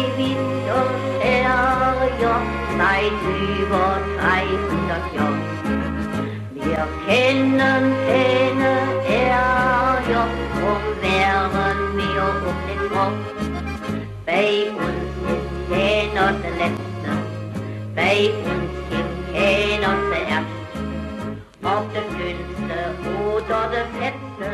Neuwied und Herrjoch seit über 300 Jahren. Wir kennen keine Erjoch, drum wären wir um den Kopf. Bei uns ist keiner der Letzte, bei uns gibt keiner zuerst. Ob der Dünnste oder der Fetzte,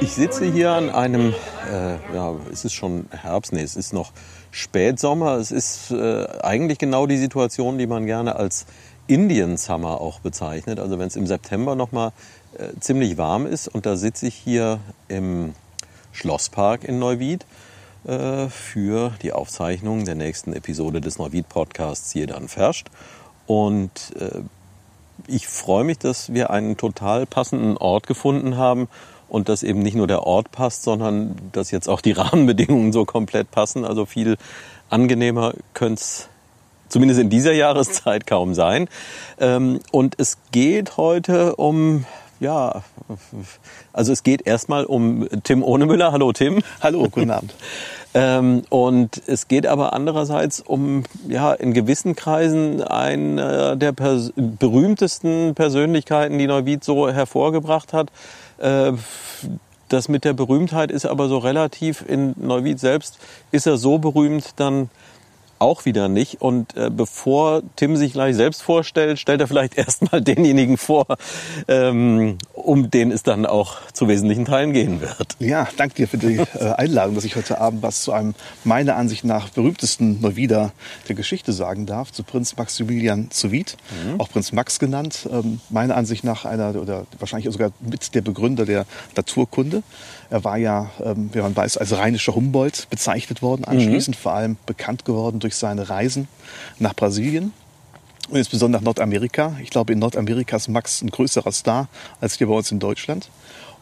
Ich sitze hier an einem, äh, ja, es ist schon Herbst, nee, es ist noch Spätsommer. Es ist äh, eigentlich genau die Situation, die man gerne als Indian Summer auch bezeichnet. Also wenn es im September noch mal äh, ziemlich warm ist und da sitze ich hier im Schlosspark in Neuwied äh, für die Aufzeichnung der nächsten Episode des Neuwied Podcasts hier dann verscht. Und äh, ich freue mich, dass wir einen total passenden Ort gefunden haben und dass eben nicht nur der Ort passt, sondern dass jetzt auch die Rahmenbedingungen so komplett passen. Also viel angenehmer könnte es zumindest in dieser Jahreszeit kaum sein. Ähm, Und es geht heute um, ja, also es geht erstmal um Tim Ohnemüller. Hallo Tim. Hallo, guten Abend. Ähm, und es geht aber andererseits um, ja, in gewissen Kreisen einer der pers berühmtesten Persönlichkeiten, die Neuwied so hervorgebracht hat. Äh, das mit der Berühmtheit ist aber so relativ. In Neuwied selbst ist er so berühmt dann auch wieder nicht. Und äh, bevor Tim sich gleich selbst vorstellt, stellt er vielleicht erstmal denjenigen vor, ähm, um den es dann auch zu wesentlichen Teilen gehen wird. Ja, danke dir für die äh, Einladung, dass ich heute Abend was zu einem meiner Ansicht nach berühmtesten Neuwieder der Geschichte sagen darf, zu Prinz Maximilian zu Wied, auch Prinz Max genannt. Ähm, meiner Ansicht nach einer oder wahrscheinlich sogar mit der Begründer der Naturkunde. Er war ja, ähm, wie man weiß, als rheinischer Humboldt bezeichnet worden, anschließend vor allem bekannt geworden durch seine Reisen nach Brasilien. Und insbesondere nach Nordamerika. Ich glaube, in Nordamerika ist Max ein größerer Star als hier bei uns in Deutschland.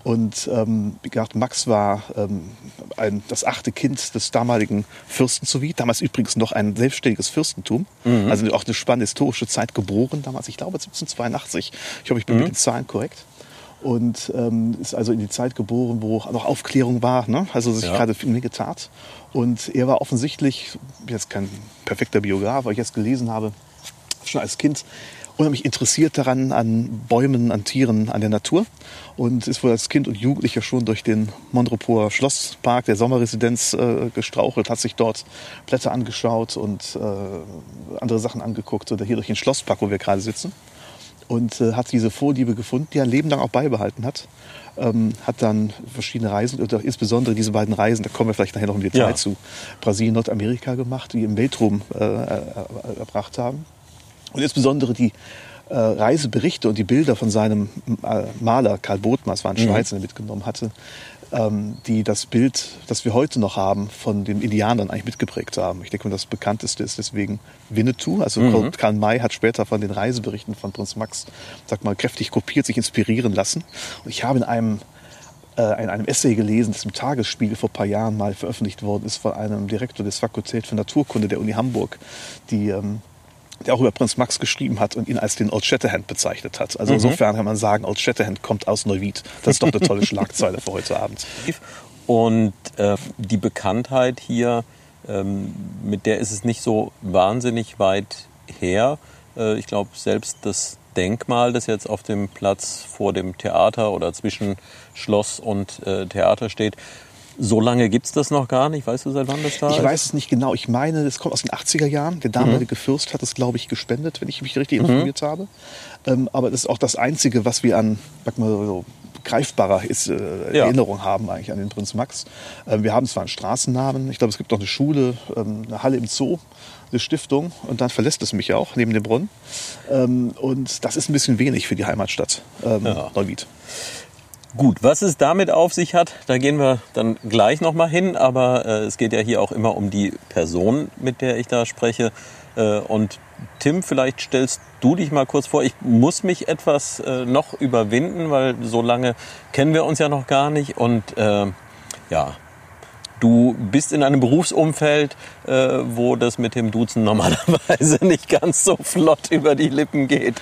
Und ähm, wie gesagt, Max war ähm, ein, das achte Kind des damaligen Fürsten zu Wied. Damals übrigens noch ein selbstständiges Fürstentum. Also auch eine spannende historische Zeit geboren. Damals, ich glaube, 1782. Ich hoffe, ich bin mit den Zahlen korrekt. Und ähm, ist also in die Zeit geboren, wo noch Aufklärung war. Ne? Also sich Ja. gerade viel mehr getat. Und er war offensichtlich, jetzt kein perfekter Biograf, aber ich jetzt gelesen habe, schon als Kind unheimlich interessiert daran, an Bäumen, an Tieren, an der Natur. Und ist wohl als Kind und Jugendlicher schon durch den Mondropoer Schlosspark der Sommerresidenz äh, gestrauchelt, hat sich dort Blätter angeschaut und äh, andere Sachen angeguckt. Oder hier durch den Schlosspark, wo wir gerade sitzen. Und äh, hat diese Vorliebe gefunden, die er ein Leben lang auch beibehalten hat. Ähm, hat dann verschiedene Reisen, insbesondere diese beiden Reisen, da kommen wir vielleicht nachher noch im Detail Ja. zu, Brasilien, Nordamerika gemacht, die im Weltruhm äh, äh, erbracht haben. Und insbesondere die äh, Reiseberichte und die Bilder von seinem äh, Maler Karl Bothmas, war ein Schweizer, der mitgenommen hatte, die das Bild, das wir heute noch haben, von den Indianern eigentlich mitgeprägt haben. Ich denke, das bekannteste ist deswegen Winnetou. Also Karl May hat später von den Reiseberichten von Prinz Max, sag mal, kräftig kopiert, sich inspirieren lassen. Und ich habe in einem äh, in einem Essay gelesen, das im Tagesspiegel vor ein paar Jahren mal veröffentlicht worden ist von einem Direktor des Fakultät für Naturkunde der Uni Hamburg, die, ähm, der auch über Prinz Max geschrieben hat und ihn als den Old Shatterhand bezeichnet hat. Also insofern kann man sagen, Old Shatterhand kommt aus Neuwied. Das ist doch eine tolle Schlagzeile für heute Abend. Und äh, die Bekanntheit hier, ähm, mit der ist es nicht so wahnsinnig weit her. Äh, ich glaube, selbst das Denkmal, das jetzt auf dem Platz vor dem Theater oder zwischen Schloss und äh, Theater steht, so lange gibt's das noch gar nicht. Weißt du, seit wann das da Ich ist? weiß es nicht genau. Ich meine, das kommt aus den 80er Jahren. Der damalige Fürst hat es, glaube ich, gespendet, wenn ich mich richtig informiert habe. Ähm, aber das ist auch das Einzige, was wir an, sag mal so, greifbarer ist, äh, Ja. Erinnerung haben eigentlich an den Prinz Max. Ähm, wir haben zwar einen Straßennamen, ich glaube, es gibt noch eine Schule, ähm, eine Halle im Zoo, eine Stiftung und dann verlässt es mich auch neben dem Brunnen. Ähm, und das ist ein bisschen wenig für die Heimatstadt ähm, Ja. Neuwied. Gut, was es damit auf sich hat, da gehen wir dann gleich nochmal hin. Aber äh, es geht ja hier auch immer um die Person, mit der ich da spreche. Äh, und Tim, vielleicht stellst du dich mal kurz vor. Ich muss mich etwas äh, noch überwinden, weil so lange kennen wir uns ja noch gar nicht. Und äh, ja, du bist in einem Berufsumfeld, äh, wo das mit dem Duzen normalerweise nicht ganz so flott über die Lippen geht.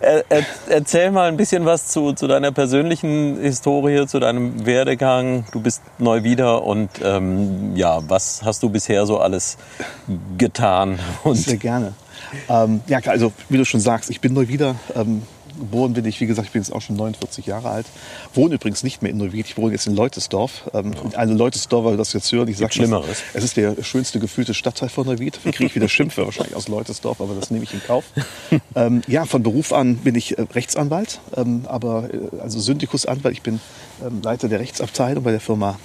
Er, er, erzähl mal ein bisschen was zu, zu deiner persönlichen Historie, zu deinem Werdegang. Du bist neu wieder und ähm, ja, was hast du bisher so alles getan? Und Sehr gerne. Ähm, ja, also wie du schon sagst, ich bin neu wieder. Ähm, geboren bin ich, wie gesagt, ich bin jetzt auch schon 49 Jahre alt. Wohne übrigens nicht mehr in Neuwied, ich wohne jetzt in Leutesdorf. Ähm, ja. Eine Leutesdorfer, das jetzt hören, ich sage Schlimmeres. Es ist der schönste gefühlte Stadtteil von Neuwied. Da kriege ich wieder Schimpfe wahrscheinlich aus Leutesdorf, aber das nehme ich in Kauf. ähm, ja, von Beruf an bin ich äh, Rechtsanwalt, ähm, aber äh, also Syndikusanwalt. Ich bin ähm, Leiter der Rechtsabteilung bei der Firma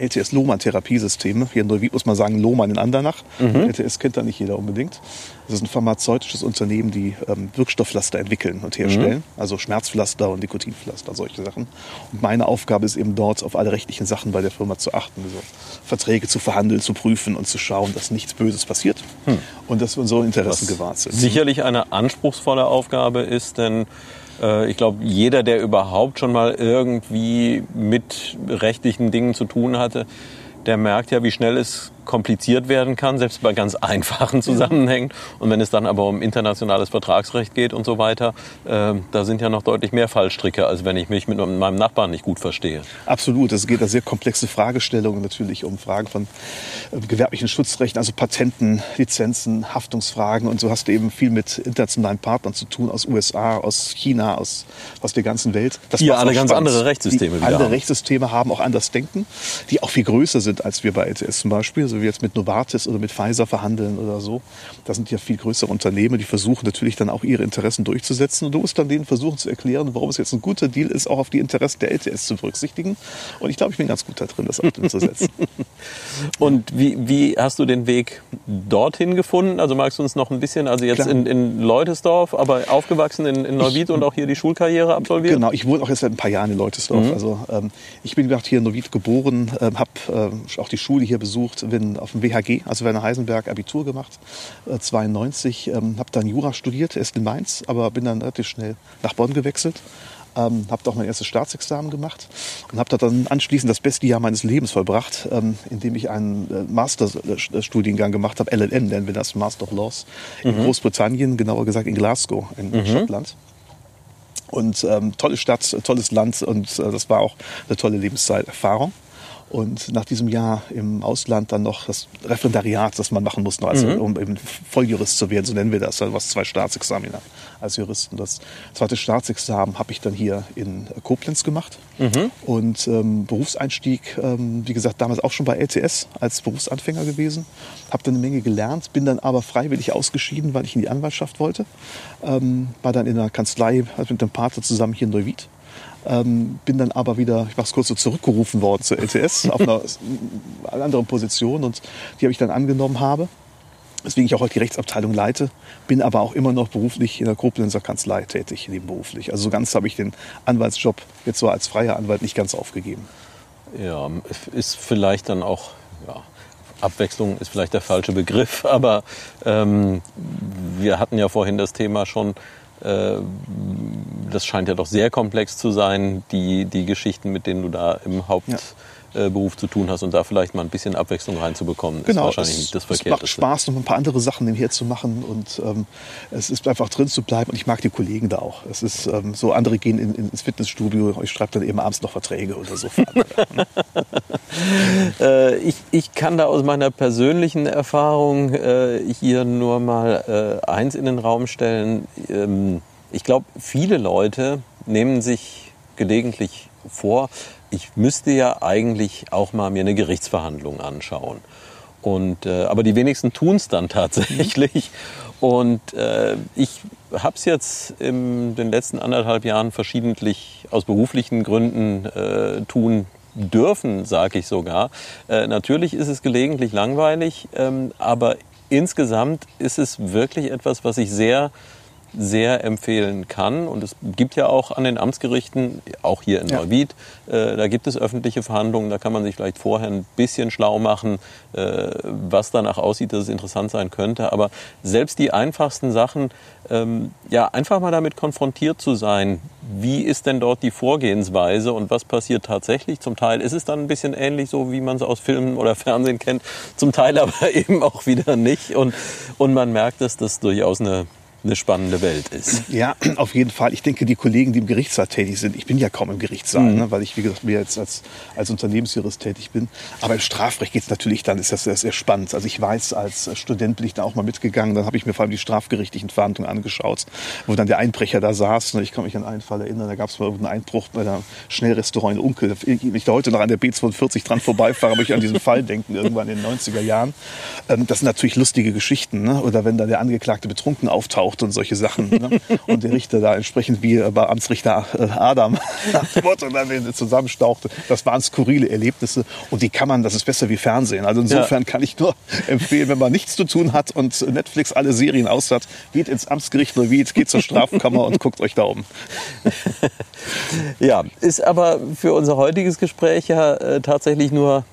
LTS Lohmann Therapiesysteme. Hier in Neuwied muss man sagen Lohmann in Andernach. Mhm. LTS kennt da nicht jeder unbedingt. Das ist ein pharmazeutisches Unternehmen, die ähm, Wirkstoffpflaster entwickeln und herstellen. Mhm. Also Schmerzpflaster und Nikotinpflaster, solche Sachen. Und meine Aufgabe ist eben dort auf alle rechtlichen Sachen bei der Firma zu achten. Also Verträge zu verhandeln, zu prüfen und zu schauen, dass nichts Böses passiert. Mhm. Und dass unsere Interessen gewahrt sind. Sicherlich eine anspruchsvolle Aufgabe ist, denn äh, ich glaube, jeder, der überhaupt schon mal irgendwie mit rechtlichen Dingen zu tun hatte, der merkt ja, wie schnell es kompliziert werden kann, selbst bei ganz einfachen Zusammenhängen. Und wenn es dann aber um internationales Vertragsrecht geht und so weiter, äh, da sind ja noch deutlich mehr Fallstricke, als wenn ich mich mit meinem Nachbarn nicht gut verstehe. Absolut. Es geht da sehr komplexe Fragestellungen natürlich um Fragen von äh, gewerblichen Schutzrechten, also Patenten, Lizenzen, Haftungsfragen. Und so hast du eben viel mit internationalen Partnern zu tun, aus USA, aus China, aus, aus der ganzen Welt. Das die alle ganz andere Rechtssysteme die andere haben. Rechtssysteme haben, auch anders denken, die auch viel größer sind als wir bei ETS zum Beispiel. Also wir jetzt mit Novartis oder mit Pfizer verhandeln oder so. Das sind ja viel größere Unternehmen, die versuchen natürlich dann auch ihre Interessen durchzusetzen. Und du musst dann denen versuchen zu erklären, warum es jetzt ein guter Deal ist, auch auf die Interessen der LTS zu berücksichtigen. Und ich glaube, ich bin ganz gut da drin, das auch umzusetzen. Und wie, wie hast du den Weg dorthin gefunden? Also magst du uns noch ein bisschen, also jetzt in, in Leutesdorf, aber aufgewachsen in, in Neuwied und auch hier die Schulkarriere absolviert? Genau, ich wohne auch jetzt seit ein paar Jahren in Leutesdorf. Mhm. Also ähm, ich bin gerade hier in Neuwied geboren, ähm, habe äh, auch die Schule hier besucht, bin auf dem WHG, also Werner Heisenberg, Abitur gemacht, äh, 92, ähm, habe dann Jura studiert, erst in Mainz, aber bin dann relativ schnell nach Bonn gewechselt. Ähm, habe auch mein erstes Staatsexamen gemacht und habe dann anschließend das beste Jahr meines Lebens vollbracht, ähm, indem ich einen äh, Masterstudiengang gemacht habe, LLM, nennen wir das, Master of Laws, in mhm. Großbritannien, genauer gesagt in Glasgow, in mhm. Schottland. Und ähm, tolle Stadt, tolles Land und äh, das war auch eine tolle Lebenszeiterfahrung. Und nach diesem Jahr im Ausland dann noch das Referendariat, das man machen muss, also, mhm. um eben Volljurist zu werden, so nennen wir das, also was zwei Staatsexamina als Juristen. Das zweite Staatsexamen habe ich dann hier in Koblenz gemacht. Mhm. Und ähm, Berufseinstieg, ähm, wie gesagt, damals auch schon bei LTS als Berufsanfänger gewesen. Habe dann eine Menge gelernt, bin dann aber freiwillig ausgeschieden, weil ich in die Anwaltschaft wollte. Ähm, war dann in der Kanzlei also mit dem Pater zusammen hier in Neuwied ähm, bin dann aber wieder, ich mach's kurz so, zurückgerufen worden zur LTS auf einer, einer anderen Position und die habe ich dann angenommen habe. Deswegen ich auch heute die Rechtsabteilung leite, bin aber auch immer noch beruflich in der Koblenzer Kanzlei tätig, nebenberuflich. Also so ganz habe ich den Anwaltsjob jetzt so als freier Anwalt nicht ganz aufgegeben. Ja, ist vielleicht dann auch, ja, Abwechslung ist vielleicht der falsche Begriff, aber ähm, wir hatten ja vorhin das Thema schon, äh, das scheint ja doch sehr komplex zu sein, die, die Geschichten, mit denen du da im Hauptberuf ja. Zu tun hast und da vielleicht mal ein bisschen Abwechslung reinzubekommen, genau, ist wahrscheinlich es, nicht das Verkehrteste. Es macht Spaß, noch ein paar andere Sachen nebenher zu machen und ähm, es ist einfach drin zu bleiben und ich mag die Kollegen da auch. Es ist ähm, so, andere gehen in, in, ins Fitnessstudio, ich schreibe dann eben abends noch Verträge oder so. äh, ich, ich kann da aus meiner persönlichen Erfahrung äh, hier nur mal äh, eins in den Raum stellen. Ähm, ich glaube, viele Leute nehmen sich gelegentlich vor, ich müsste ja eigentlich auch mal mir eine Gerichtsverhandlung anschauen. Und, äh, aber die wenigsten tun es dann tatsächlich. Und äh, ich habe es jetzt in den letzten anderthalb Jahren verschiedentlich aus beruflichen Gründen äh, tun dürfen, sage ich sogar. Äh, natürlich ist es gelegentlich langweilig, ähm, aber insgesamt ist es wirklich etwas, was ich sehr sehr empfehlen kann. Und es gibt ja auch an den Amtsgerichten, auch hier in ja. Neuwied, äh, da gibt es öffentliche Verhandlungen. Da kann man sich vielleicht vorher ein bisschen schlau machen, äh, was danach aussieht, dass es interessant sein könnte. Aber selbst die einfachsten Sachen, ähm, ja, einfach mal damit konfrontiert zu sein, wie ist denn dort die Vorgehensweise und was passiert tatsächlich? Zum Teil ist es dann ein bisschen ähnlich, so wie man es aus Filmen oder Fernsehen kennt, zum Teil aber eben auch wieder nicht. Und, und man merkt, dass das durchaus eine eine spannende Welt ist. Ja, auf jeden Fall. Ich denke, die Kollegen, die im Gerichtssaal tätig sind, ich bin ja kaum im Gerichtssaal, mhm. ne, weil ich, wie gesagt, mehr jetzt als, als Unternehmensjurist tätig bin. Aber im Strafrecht geht es natürlich dann, ist das sehr, spannend. Also ich weiß, als Student bin ich da auch mal mitgegangen, dann habe ich mir vor allem die strafgerichtlichen Verhandlungen angeschaut, wo dann der Einbrecher da saß. Ne, ich kann mich an einen Fall erinnern, da gab es mal einen Einbruch bei der Schnellrestaurant in Unkel. Wenn ich da heute noch an der B42 dran vorbeifahre, muss ich an diesen Fall denken, irgendwann in den 90er Jahren. Ähm, das sind natürlich lustige Geschichten. Ne? Oder wenn da der Angeklagte betrunken auftaucht, geraucht und solche Sachen. Ne? Und der Richter da entsprechend wie bei Amtsrichter äh, Adam nach dem Motto dann zusammenstauchte. Das waren skurrile Erlebnisse und die kann man, das ist besser wie Fernsehen. Also insofern ja. kann ich nur empfehlen, wenn man nichts zu tun hat und Netflix alle Serien aus hat, geht ins Amtsgericht Neuwied, geht zur Strafkammer und guckt euch da um. Ja, ist aber für unser heutiges Gespräch ja äh, tatsächlich nur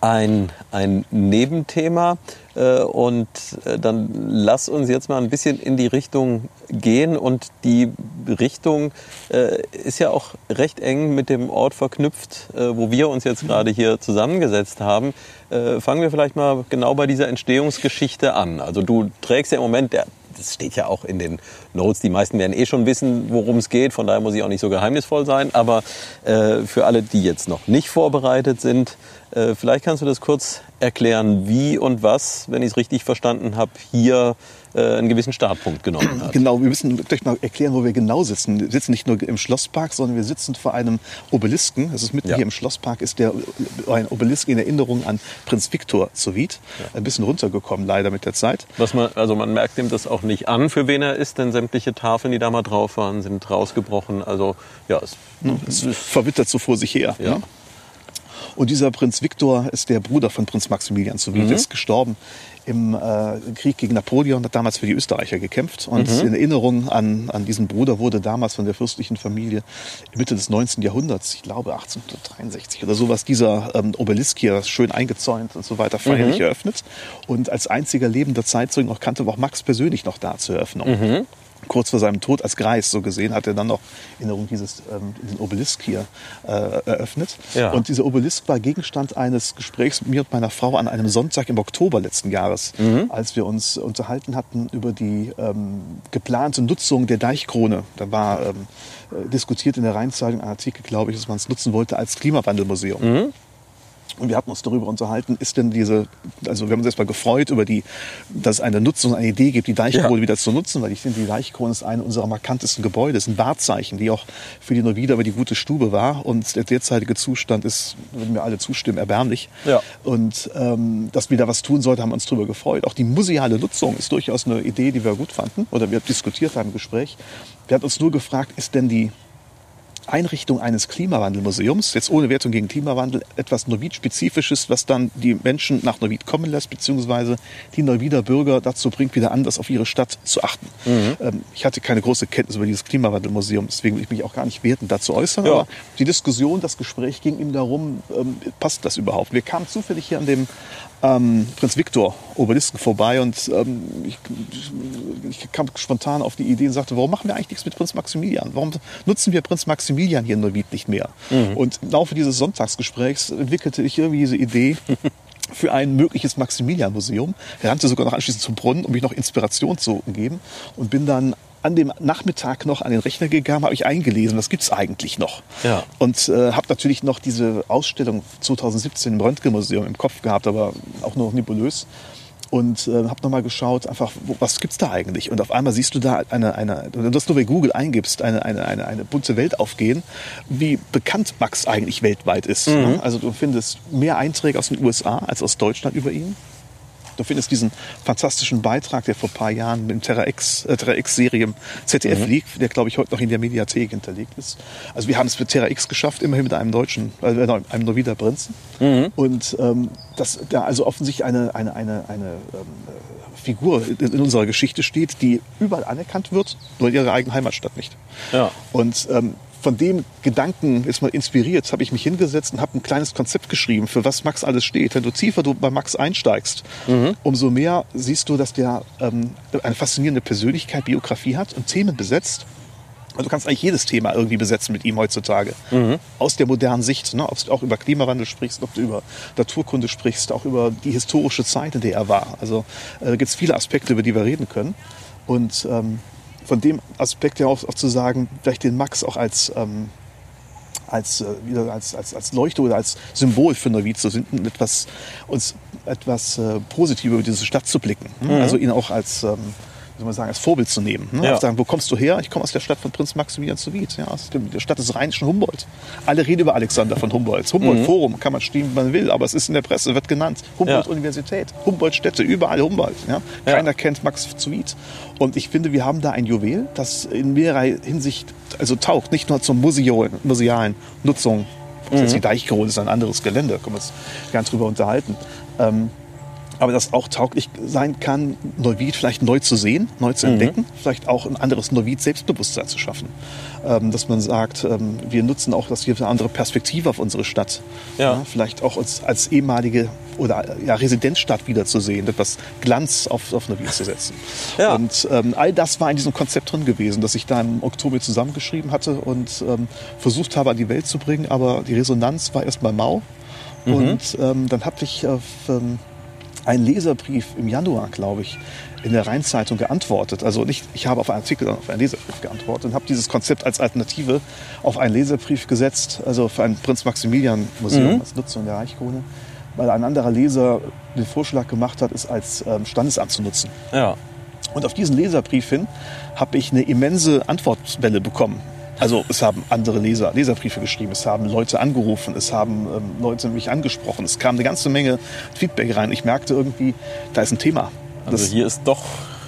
ein, ein Nebenthema. Äh, und äh, dann lass uns jetzt mal ein bisschen in die Richtung gehen. Und die Richtung äh, ist ja auch recht eng mit dem Ort verknüpft, wo wir uns jetzt gerade hier zusammengesetzt haben. Fangen wir vielleicht mal genau bei dieser Entstehungsgeschichte an. Also du trägst ja im Moment, das steht ja auch in den Notes. Die meisten werden eh schon wissen, worum es geht. Von daher muss ich auch nicht so geheimnisvoll sein. Aber für alle, die jetzt noch nicht vorbereitet sind, vielleicht kannst du das kurz erklären, wie und was, wenn ich es richtig verstanden habe, hier äh, einen gewissen Startpunkt genommen hat. Genau, wir müssen gleich mal erklären, wo wir genau sitzen. Wir sitzen nicht nur im Schlosspark, sondern wir sitzen vor einem Obelisken. Das ist mitten ja. hier im Schlosspark, ist der ein Obelisk in Erinnerung an Prinz Viktor zu Wied. Ja. Ein bisschen runtergekommen leider mit der Zeit. Was man, also man merkt ihm das auch nicht an, für wen er ist, denn sämtliche Tafeln, die da mal drauf waren, sind rausgebrochen. Also ja, es, es verwittert so vor sich her. Ja. Ne? Und dieser Prinz Viktor ist der Bruder von Prinz Maximilian zu Wien. Mhm. ist gestorben im äh, Krieg gegen Napoleon, hat damals für die Österreicher gekämpft. Und mhm. in Erinnerung an, an diesen Bruder wurde damals von der fürstlichen Familie Mitte des 19. Jahrhunderts, ich glaube 1863 oder sowas, dieser ähm, Obelisk hier schön eingezäunt und so weiter feierlich mhm. eröffnet. Und als einziger lebender Zeitzeugen auch kannte auch Max persönlich noch da zur Eröffnung. Kurz vor seinem Tod als Greis so gesehen, hat er dann noch Erinnerung dieses ähm, diesen Obelisk hier äh, eröffnet. Ja. Und dieser Obelisk war Gegenstand eines Gesprächs mit mir und meiner Frau an einem Sonntag im Oktober letzten Jahres, mhm. als wir uns unterhalten hatten über die ähm, geplante Nutzung der Deichkrone. Da war ähm, äh, diskutiert in der Rheinzeitung ein Artikel, glaube ich, dass man es nutzen wollte als Klimawandelmuseum. Mhm. Und wir hatten uns darüber unterhalten, ist denn diese, also wir haben uns erstmal gefreut über die, dass es eine Nutzung, eine Idee gibt, die Deichkrone ja. wieder zu nutzen, weil ich finde, die Deichkrone ist eine unserer markantesten Gebäude, ist ein Wahrzeichen, die auch für die Neuwieder aber die gute Stube war. Und der derzeitige Zustand ist, würden wir alle zustimmen, erbärmlich. Ja. Und ähm, dass wir da was tun sollten, haben wir uns darüber gefreut. Auch die museale Nutzung ist durchaus eine Idee, die wir gut fanden oder wir diskutiert haben im Gespräch. Wir haben uns nur gefragt, ist denn die Einrichtung eines Klimawandelmuseums, jetzt ohne Wertung gegen Klimawandel, etwas Neuwied-spezifisches, was dann die Menschen nach Neuwied kommen lässt, beziehungsweise die Neuwieder Bürger dazu bringt, wieder anders auf ihre Stadt zu achten. Mhm. Ähm, ich hatte keine große Kenntnis über dieses Klimawandelmuseum, deswegen will ich mich auch gar nicht wertend dazu äußern, ja. aber die Diskussion, das Gespräch ging ihm darum, ähm, passt das überhaupt? Wir kamen zufällig hier an dem ähm, Prinz Viktor Obelisken vorbei und ähm, ich, ich, kam spontan auf die Idee und sagte, warum machen wir eigentlich nichts mit Prinz Maximilian? Warum nutzen wir Prinz Maximilian hier in Neuwied nicht mehr? Mhm. Und im Laufe dieses Sonntagsgesprächs entwickelte ich irgendwie diese Idee, für ein mögliches Maximilian-Museum. rannte sogar noch anschließend zum Brunnen, um mich noch Inspiration zu geben und bin dann an dem Nachmittag noch an den Rechner gegangen, habe ich eingelesen, was gibt es eigentlich noch? Ja. Und äh, habe natürlich noch diese Ausstellung 2017 im Röntgenmuseum im Kopf gehabt, aber auch nur noch nebulös. Und äh, habe nochmal geschaut, einfach, wo, was gibt's da eigentlich? Und auf einmal siehst du da eine, eine wenn du das nur bei Google eingibst, eine, eine, eine, eine bunte Welt aufgehen, wie bekannt Max eigentlich weltweit ist. Mhm. Ne? Also du findest mehr Einträge aus den USA als aus Deutschland über ihn. Du findest diesen fantastischen Beitrag, der vor ein paar Jahren mit dem Terra X, äh, Terra X-Serie im ZDF mhm. liegt, der, glaube ich, heute noch in der Mediathek hinterlegt ist. Also wir haben es mit Terra X geschafft, immerhin mit einem deutschen, äh, einem Norwider Prinzen. Mhm. Und ähm, das da also offensichtlich eine, eine, eine, eine ähm, Figur in, in unserer Geschichte steht, die überall anerkannt wird, nur in ihrer eigenen Heimatstadt nicht. Ja. Und ähm, von dem Gedanken ist mal inspiriert, habe ich mich hingesetzt und habe ein kleines Konzept geschrieben, für was Max alles steht. Wenn du tiefer du bei Max einsteigst, umso mehr siehst du, dass der ähm, eine faszinierende Persönlichkeit, Biografie hat und Themen besetzt. Also du kannst eigentlich jedes Thema irgendwie besetzen mit ihm heutzutage. Aus der modernen Sicht. Ne? Ob du auch über Klimawandel sprichst, ob du über Naturkunde sprichst, auch über die historische Zeit, in der er war. Also äh, gibt es viele Aspekte, über die wir reden können. Und ähm, von dem Aspekt ja auch, auch zu sagen, vielleicht den Max auch als, ähm, als, äh, wieder als, als, als Leuchte oder als Symbol für zu finden, etwas, uns etwas äh, positiv über diese Stadt zu blicken. Ne? Also ihn auch als, ähm, wie soll man sagen, als Vorbild zu nehmen. Ne? Ja. Sagen, wo kommst du her? Ich komme aus der Stadt von Prinz Maximilian zu Wied. Ja, aus der Stadt des rheinischen Humboldt. Alle reden über Alexander von Humboldt. Humboldt-Forum kann man stehen, wie man will, aber es ist in der Presse, wird genannt. Humboldt-Universität, Humboldt-Städte, überall Humboldt. Ja? Keiner kennt Max zu Wied. Und ich finde, wir haben da ein Juwel, das in mehrerlei Hinsicht also taugt. Nicht nur zur Museo, musealen Nutzung. Mhm. Jetzt die Deichkrone ist ein anderes Gelände, können wir uns gern drüber unterhalten. Ähm, aber das auch tauglich sein kann, Neuwied vielleicht neu zu sehen, neu zu entdecken, vielleicht auch ein anderes Neuwied-Selbstbewusstsein zu schaffen. Ähm, dass man sagt, ähm, wir nutzen auch, dass wir eine andere Perspektive auf unsere Stadt. Ja. vielleicht auch uns als ehemalige oder ja, Residenzstadt wiederzusehen, etwas Glanz auf, auf Neuwied zu setzen. Ja. Und ähm, all das war in diesem Konzept drin gewesen, das ich da im Oktober zusammengeschrieben hatte und ähm, versucht habe, an die Welt zu bringen. Aber die Resonanz war erstmal mau. Und ähm, dann habe ich auf ähm, einen Leserbrief im Januar, glaube ich, in der Rheinzeitung geantwortet. Also nicht, ich habe auf einen Artikel, auf einen Leserbrief geantwortet und habe dieses Konzept als Alternative auf einen Leserbrief gesetzt, also für ein Prinz Maximilian Museum als Nutzung der Reichkrone, weil ein anderer Leser den Vorschlag gemacht hat, es als ähm, Standesamt zu nutzen. Ja. Und auf diesen Leserbrief hin habe ich eine immense Antwortwelle bekommen. Also es haben andere Leser Leserbriefe geschrieben, es haben Leute angerufen, es haben ähm, Leute mich angesprochen, es kam eine ganze Menge Feedback rein. Ich merkte irgendwie, da ist ein Thema. Also Das- hier ist doch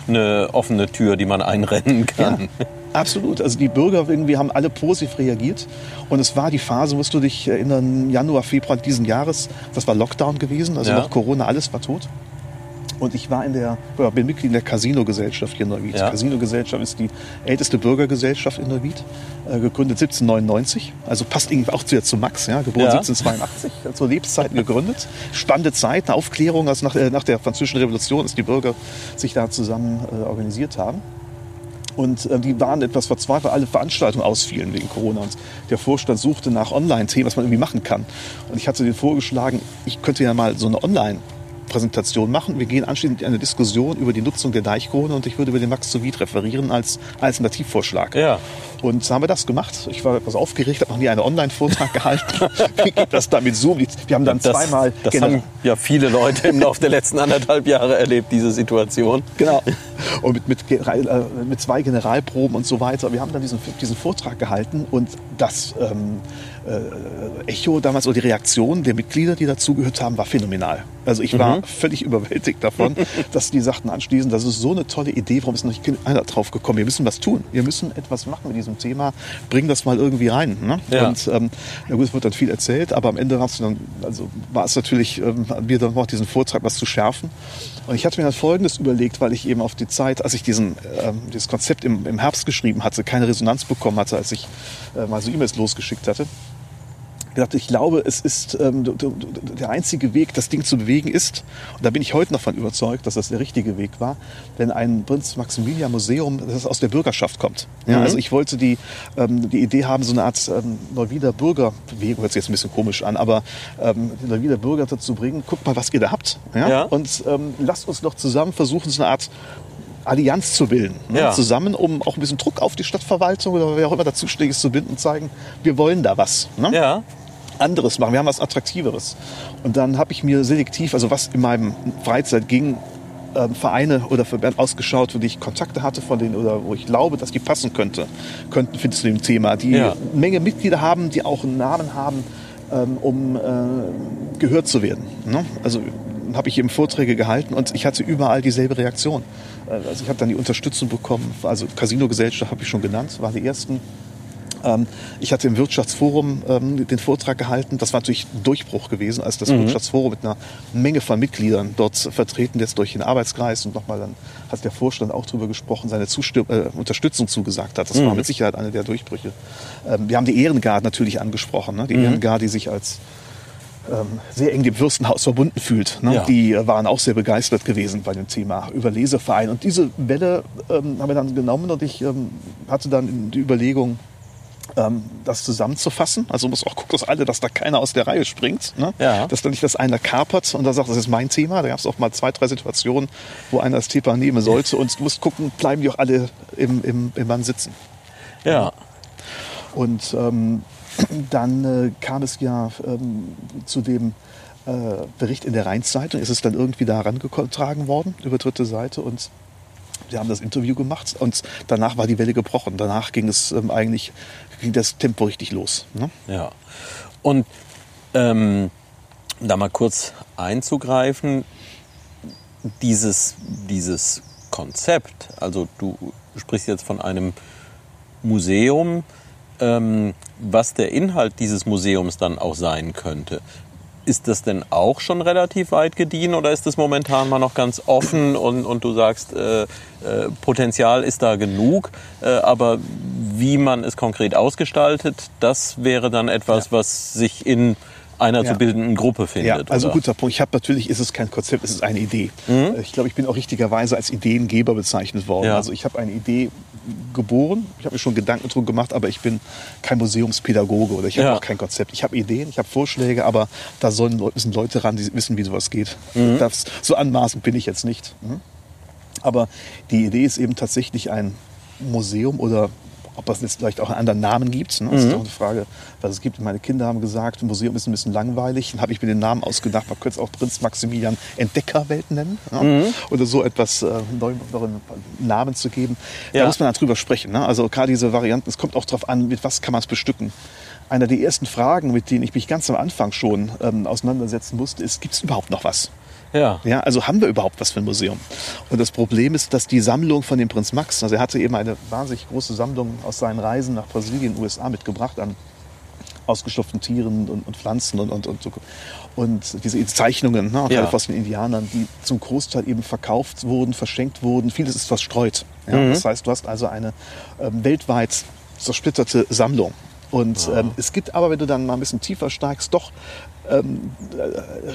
eine offene Tür, die man einrennen kann. Ja, absolut. Also die Bürger irgendwie haben alle positiv reagiert. Und es war die Phase, musst du dich erinnern, Januar, Februar diesen Jahres, das war Lockdown gewesen, also Ja. noch Corona, alles war tot. Und ich war in der, ja, bin Mitglied in der Casino-Gesellschaft hier in Neuwied. Ja. Casino-Gesellschaft ist die älteste Bürgergesellschaft in Neuwied, äh, gegründet 1799. Also passt irgendwie auch zu, zu Max, ja, geboren Ja. 1782, zu Lebzeiten gegründet. Spannende Zeit, eine Aufklärung, also nach, äh, nach der Französischen Revolution, dass die Bürger sich da zusammen äh, organisiert haben. Und äh, die waren etwas verzweifelt, weil alle Veranstaltungen ausfielen wegen Corona. Und der Vorstand suchte nach Online-Themen, was man irgendwie machen kann. Und ich hatte den vorgeschlagen, ich könnte ja mal so eine Online- Präsentation machen. Wir gehen anschließend in eine Diskussion über die Nutzung der Deichkrone und ich würde über den Max zu Wied referieren als Alternativvorschlag. Ja. Und so haben wir das gemacht. Ich war etwas aufgeregt, habe noch nie einen Online-Vortrag gehalten. Wie geht das da mit Zoom? Wir haben dann Das, zweimal das haben ja viele Leute im Laufe der letzten anderthalb Jahre erlebt, diese Situation. Genau. Und mit, mit, äh, mit zwei Generalproben und so weiter. Wir haben dann diesen, diesen Vortrag gehalten und das ähm, äh, Echo damals oder die Reaktion der Mitglieder, die dazugehört haben, war phänomenal. Also ich war völlig überwältigt davon, dass die sagten anschließend, das ist so eine tolle Idee, warum ist noch nicht einer drauf gekommen? Wir müssen was tun. Wir müssen etwas machen mit diesem Thema. Bring das mal irgendwie rein. Ne? Ja. Und ähm, na gut, es wird dann viel erzählt, aber am Ende hast du dann, also war es natürlich ähm, an mir dann noch diesen Vortrag was zu schärfen. Und ich hatte mir dann Folgendes überlegt, weil ich eben auf die Zeit, als ich diesen, ähm, dieses Konzept im, im Herbst geschrieben hatte, keine Resonanz bekommen hatte, als ich äh, mal so E-Mails losgeschickt hatte gedacht, ich glaube, es ist ähm, der einzige Weg, das Ding zu bewegen ist, und da bin ich heute noch von überzeugt, dass das der richtige Weg war, wenn ein Prinz Maximilian Museum, das aus der Bürgerschaft kommt. Ja, Also ich wollte die, ähm, die Idee haben, so eine Art ähm, Neuwieder Bürgerbewegung, hört sich jetzt ein bisschen komisch an, aber ähm, die Neuwieder Bürger dazu bringen, guckt mal, was ihr da habt. Ja? Ja. Und ähm, lasst uns doch zusammen versuchen, so eine Art Allianz zu bilden. Ne? Ja. Zusammen, um auch ein bisschen Druck auf die Stadtverwaltung oder wer auch immer dazu steht, zu binden und zeigen, wir wollen da was. Ne? Ja. Anderes machen. Wir haben was Attraktiveres. Und dann habe ich mir selektiv, also was in meinem Freizeit ging, ähm, Vereine oder Verbände ausgeschaut, wo ich Kontakte hatte von denen oder wo ich glaube, dass die passen könnte, könnten für zu dem Thema, die Ja. eine Menge Mitglieder haben, die auch einen Namen haben, ähm, um äh, gehört zu werden. Ne? Also habe ich eben Vorträge gehalten und ich hatte überall dieselbe Reaktion. Äh, Also ich habe dann die Unterstützung bekommen, also Casino-Gesellschaft habe ich schon genannt, war die ersten ich hatte im Wirtschaftsforum ähm, den Vortrag gehalten. Das war natürlich ein Durchbruch gewesen, als das mhm. Wirtschaftsforum mit einer Menge von Mitgliedern dort vertreten ist durch den Arbeitskreis und nochmal dann hat der Vorstand auch darüber gesprochen, seine Zustimm äh, Unterstützung zugesagt hat. Das mhm. war mit Sicherheit eine der Durchbrüche. Ähm, wir haben die Ehrengard natürlich angesprochen, ne? die mhm. Ehrengard, die sich als ähm, sehr eng dem Fürstenhaus verbunden fühlt. Ne? Ja. Die waren auch sehr begeistert gewesen bei dem Thema Überleseverein. Und diese Welle ähm, haben wir dann genommen und ich ähm, hatte dann die Überlegung, ähm, das zusammenzufassen. Also muss auch gucken, dass alle, dass da keiner aus der Reihe springt. Ne? Ja. Dass da nicht das einer kapert und da sagt, das ist mein Thema. Da gab es auch mal zwei, drei Situationen, wo einer das Thema nehmen sollte. Und du musst gucken, bleiben die auch alle im, im, im Mann sitzen. Ja. Und ähm, dann äh, kam es ja ähm, zu dem äh, Bericht in der Rheinzeitung. Es ist dann irgendwie da herangetragen worden über dritte Seite und wir haben das Interview gemacht und danach war die Welle gebrochen. Danach ging es ähm, eigentlich, ging das Tempo richtig los. Ne? Ja. Und ähm, da mal kurz einzugreifen, dieses, dieses Konzept, also du sprichst jetzt von einem Museum, ähm, was der Inhalt dieses Museums dann auch sein könnte. Ist das denn auch schon relativ weit gediehen oder ist das momentan mal noch ganz offen und, und du sagst, äh, äh, Potenzial ist da genug, äh, aber wie man es konkret ausgestaltet, das wäre dann etwas, ja. was sich in einer ja. zu bildenden Gruppe findet. Ja, also oder? guter Punkt. Ich habe natürlich ist es kein Konzept, es ist eine Idee. Mhm. Ich glaube, ich bin auch richtigerweise als Ideengeber bezeichnet worden. Ja. Also ich habe eine Idee geboren, ich habe mir schon Gedanken drum gemacht, aber ich bin kein Museumspädagoge oder ich habe ja. auch kein Konzept. Ich habe Ideen, ich habe Vorschläge, aber da sollen müssen Leute ran, die wissen, wie sowas geht. Mhm. Das, so anmaßend bin ich jetzt nicht. Mhm. Aber die Idee ist eben tatsächlich ein Museum oder ob es jetzt vielleicht auch einen anderen Namen gibt. Ne? Das mhm. ist auch eine Frage, was es gibt. Meine Kinder haben gesagt, Museum ist ein bisschen langweilig. Dann habe ich mir den Namen ausgedacht. Man könnte es auch Prinz Maximilian Entdeckerwelt nennen. Ja? Mhm. Oder so etwas äh, neuen Namen zu geben. Ja. Da muss man darüber sprechen. Ne? Also gerade diese Varianten, es kommt auch darauf an, mit was kann man es bestücken einer der ersten Fragen, mit denen ich mich ganz am Anfang schon ähm, auseinandersetzen musste, ist, gibt es überhaupt noch was? Ja. ja. Also haben wir überhaupt was für ein Museum? Und das Problem ist, dass die Sammlung von dem Prinz Max, also er hatte eben eine wahnsinnig große Sammlung aus seinen Reisen nach Brasilien, USA mitgebracht an ausgestopften Tieren und, und Pflanzen und, und, und so. Und diese Zeichnungen ne, ja. von den Indianern, die zum Großteil eben verkauft wurden, verschenkt wurden. Vieles ist verstreut. Ja? Mhm. Das heißt, du hast also eine ähm, weltweit zersplitterte Sammlung. Und ähm, es gibt aber, wenn du dann mal ein bisschen tiefer steigst, doch ähm,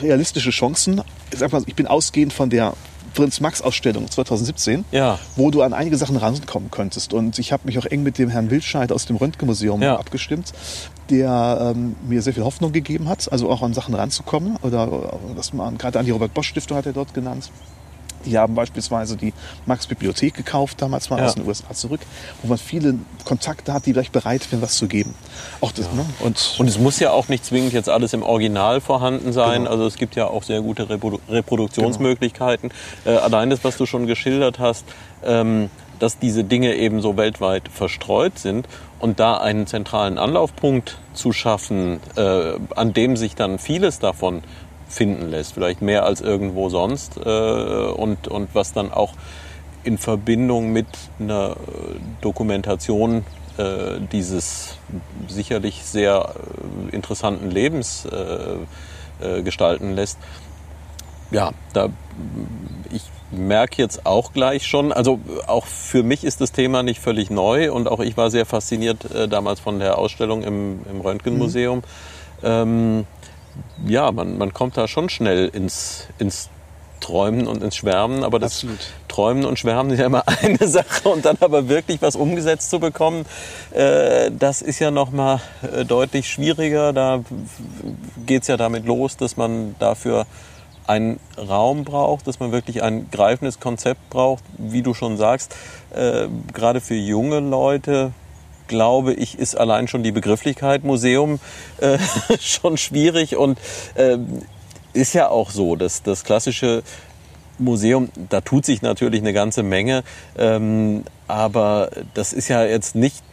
realistische Chancen. Ich, sag mal, ich bin ausgehend von der Prinz Max Ausstellung 2017, ja. wo du an einige Sachen rankommen könntest. Und ich habe mich auch eng mit dem Herrn Wildscheid aus dem Röntgenmuseum ja. abgestimmt, der ähm, mir sehr viel Hoffnung gegeben hat, also auch an Sachen ranzukommen. Oder, oder das man gerade an die Robert Bosch Stiftung hat er dort genannt. Die haben beispielsweise die Max-Bibliothek gekauft, damals mal ja. aus den USA zurück, wo man viele Kontakte hat, die gleich bereit wären, was zu geben. Auch das, ja. ne? und, und es muss ja auch nicht zwingend jetzt alles im Original vorhanden sein. Genau. Also es gibt ja auch sehr gute Reprodu Reproduktionsmöglichkeiten. Genau. Äh, allein das, was du schon geschildert hast, ähm, dass diese Dinge eben so weltweit verstreut sind und da einen zentralen Anlaufpunkt zu schaffen, äh, an dem sich dann vieles davon finden lässt, vielleicht mehr als irgendwo sonst äh, und, und was dann auch in Verbindung mit einer äh, Dokumentation äh, dieses sicherlich sehr interessanten Lebens gestalten lässt. Ja, da ich merke jetzt auch gleich schon, also auch für mich ist das Thema nicht völlig neu und auch ich war sehr fasziniert äh, damals von der Ausstellung im, im Röntgenmuseum. Mhm. Ähm, ja, man, man kommt da schon schnell ins, ins Träumen und ins Schwärmen, aber das Absolut. Träumen und Schwärmen ist ja immer eine Sache und dann aber wirklich was umgesetzt zu bekommen, äh, das ist ja nochmal äh, deutlich schwieriger. Da geht's ja damit los, dass man dafür einen Raum braucht, dass man wirklich ein greifendes Konzept braucht, wie du schon sagst, äh, gerade für junge Leute glaube ich, ist allein schon die Begrifflichkeit Museum äh, schon schwierig und äh, ist ja auch so, dass das klassische Museum, da tut sich natürlich eine ganze Menge, ähm, aber das ist ja jetzt nicht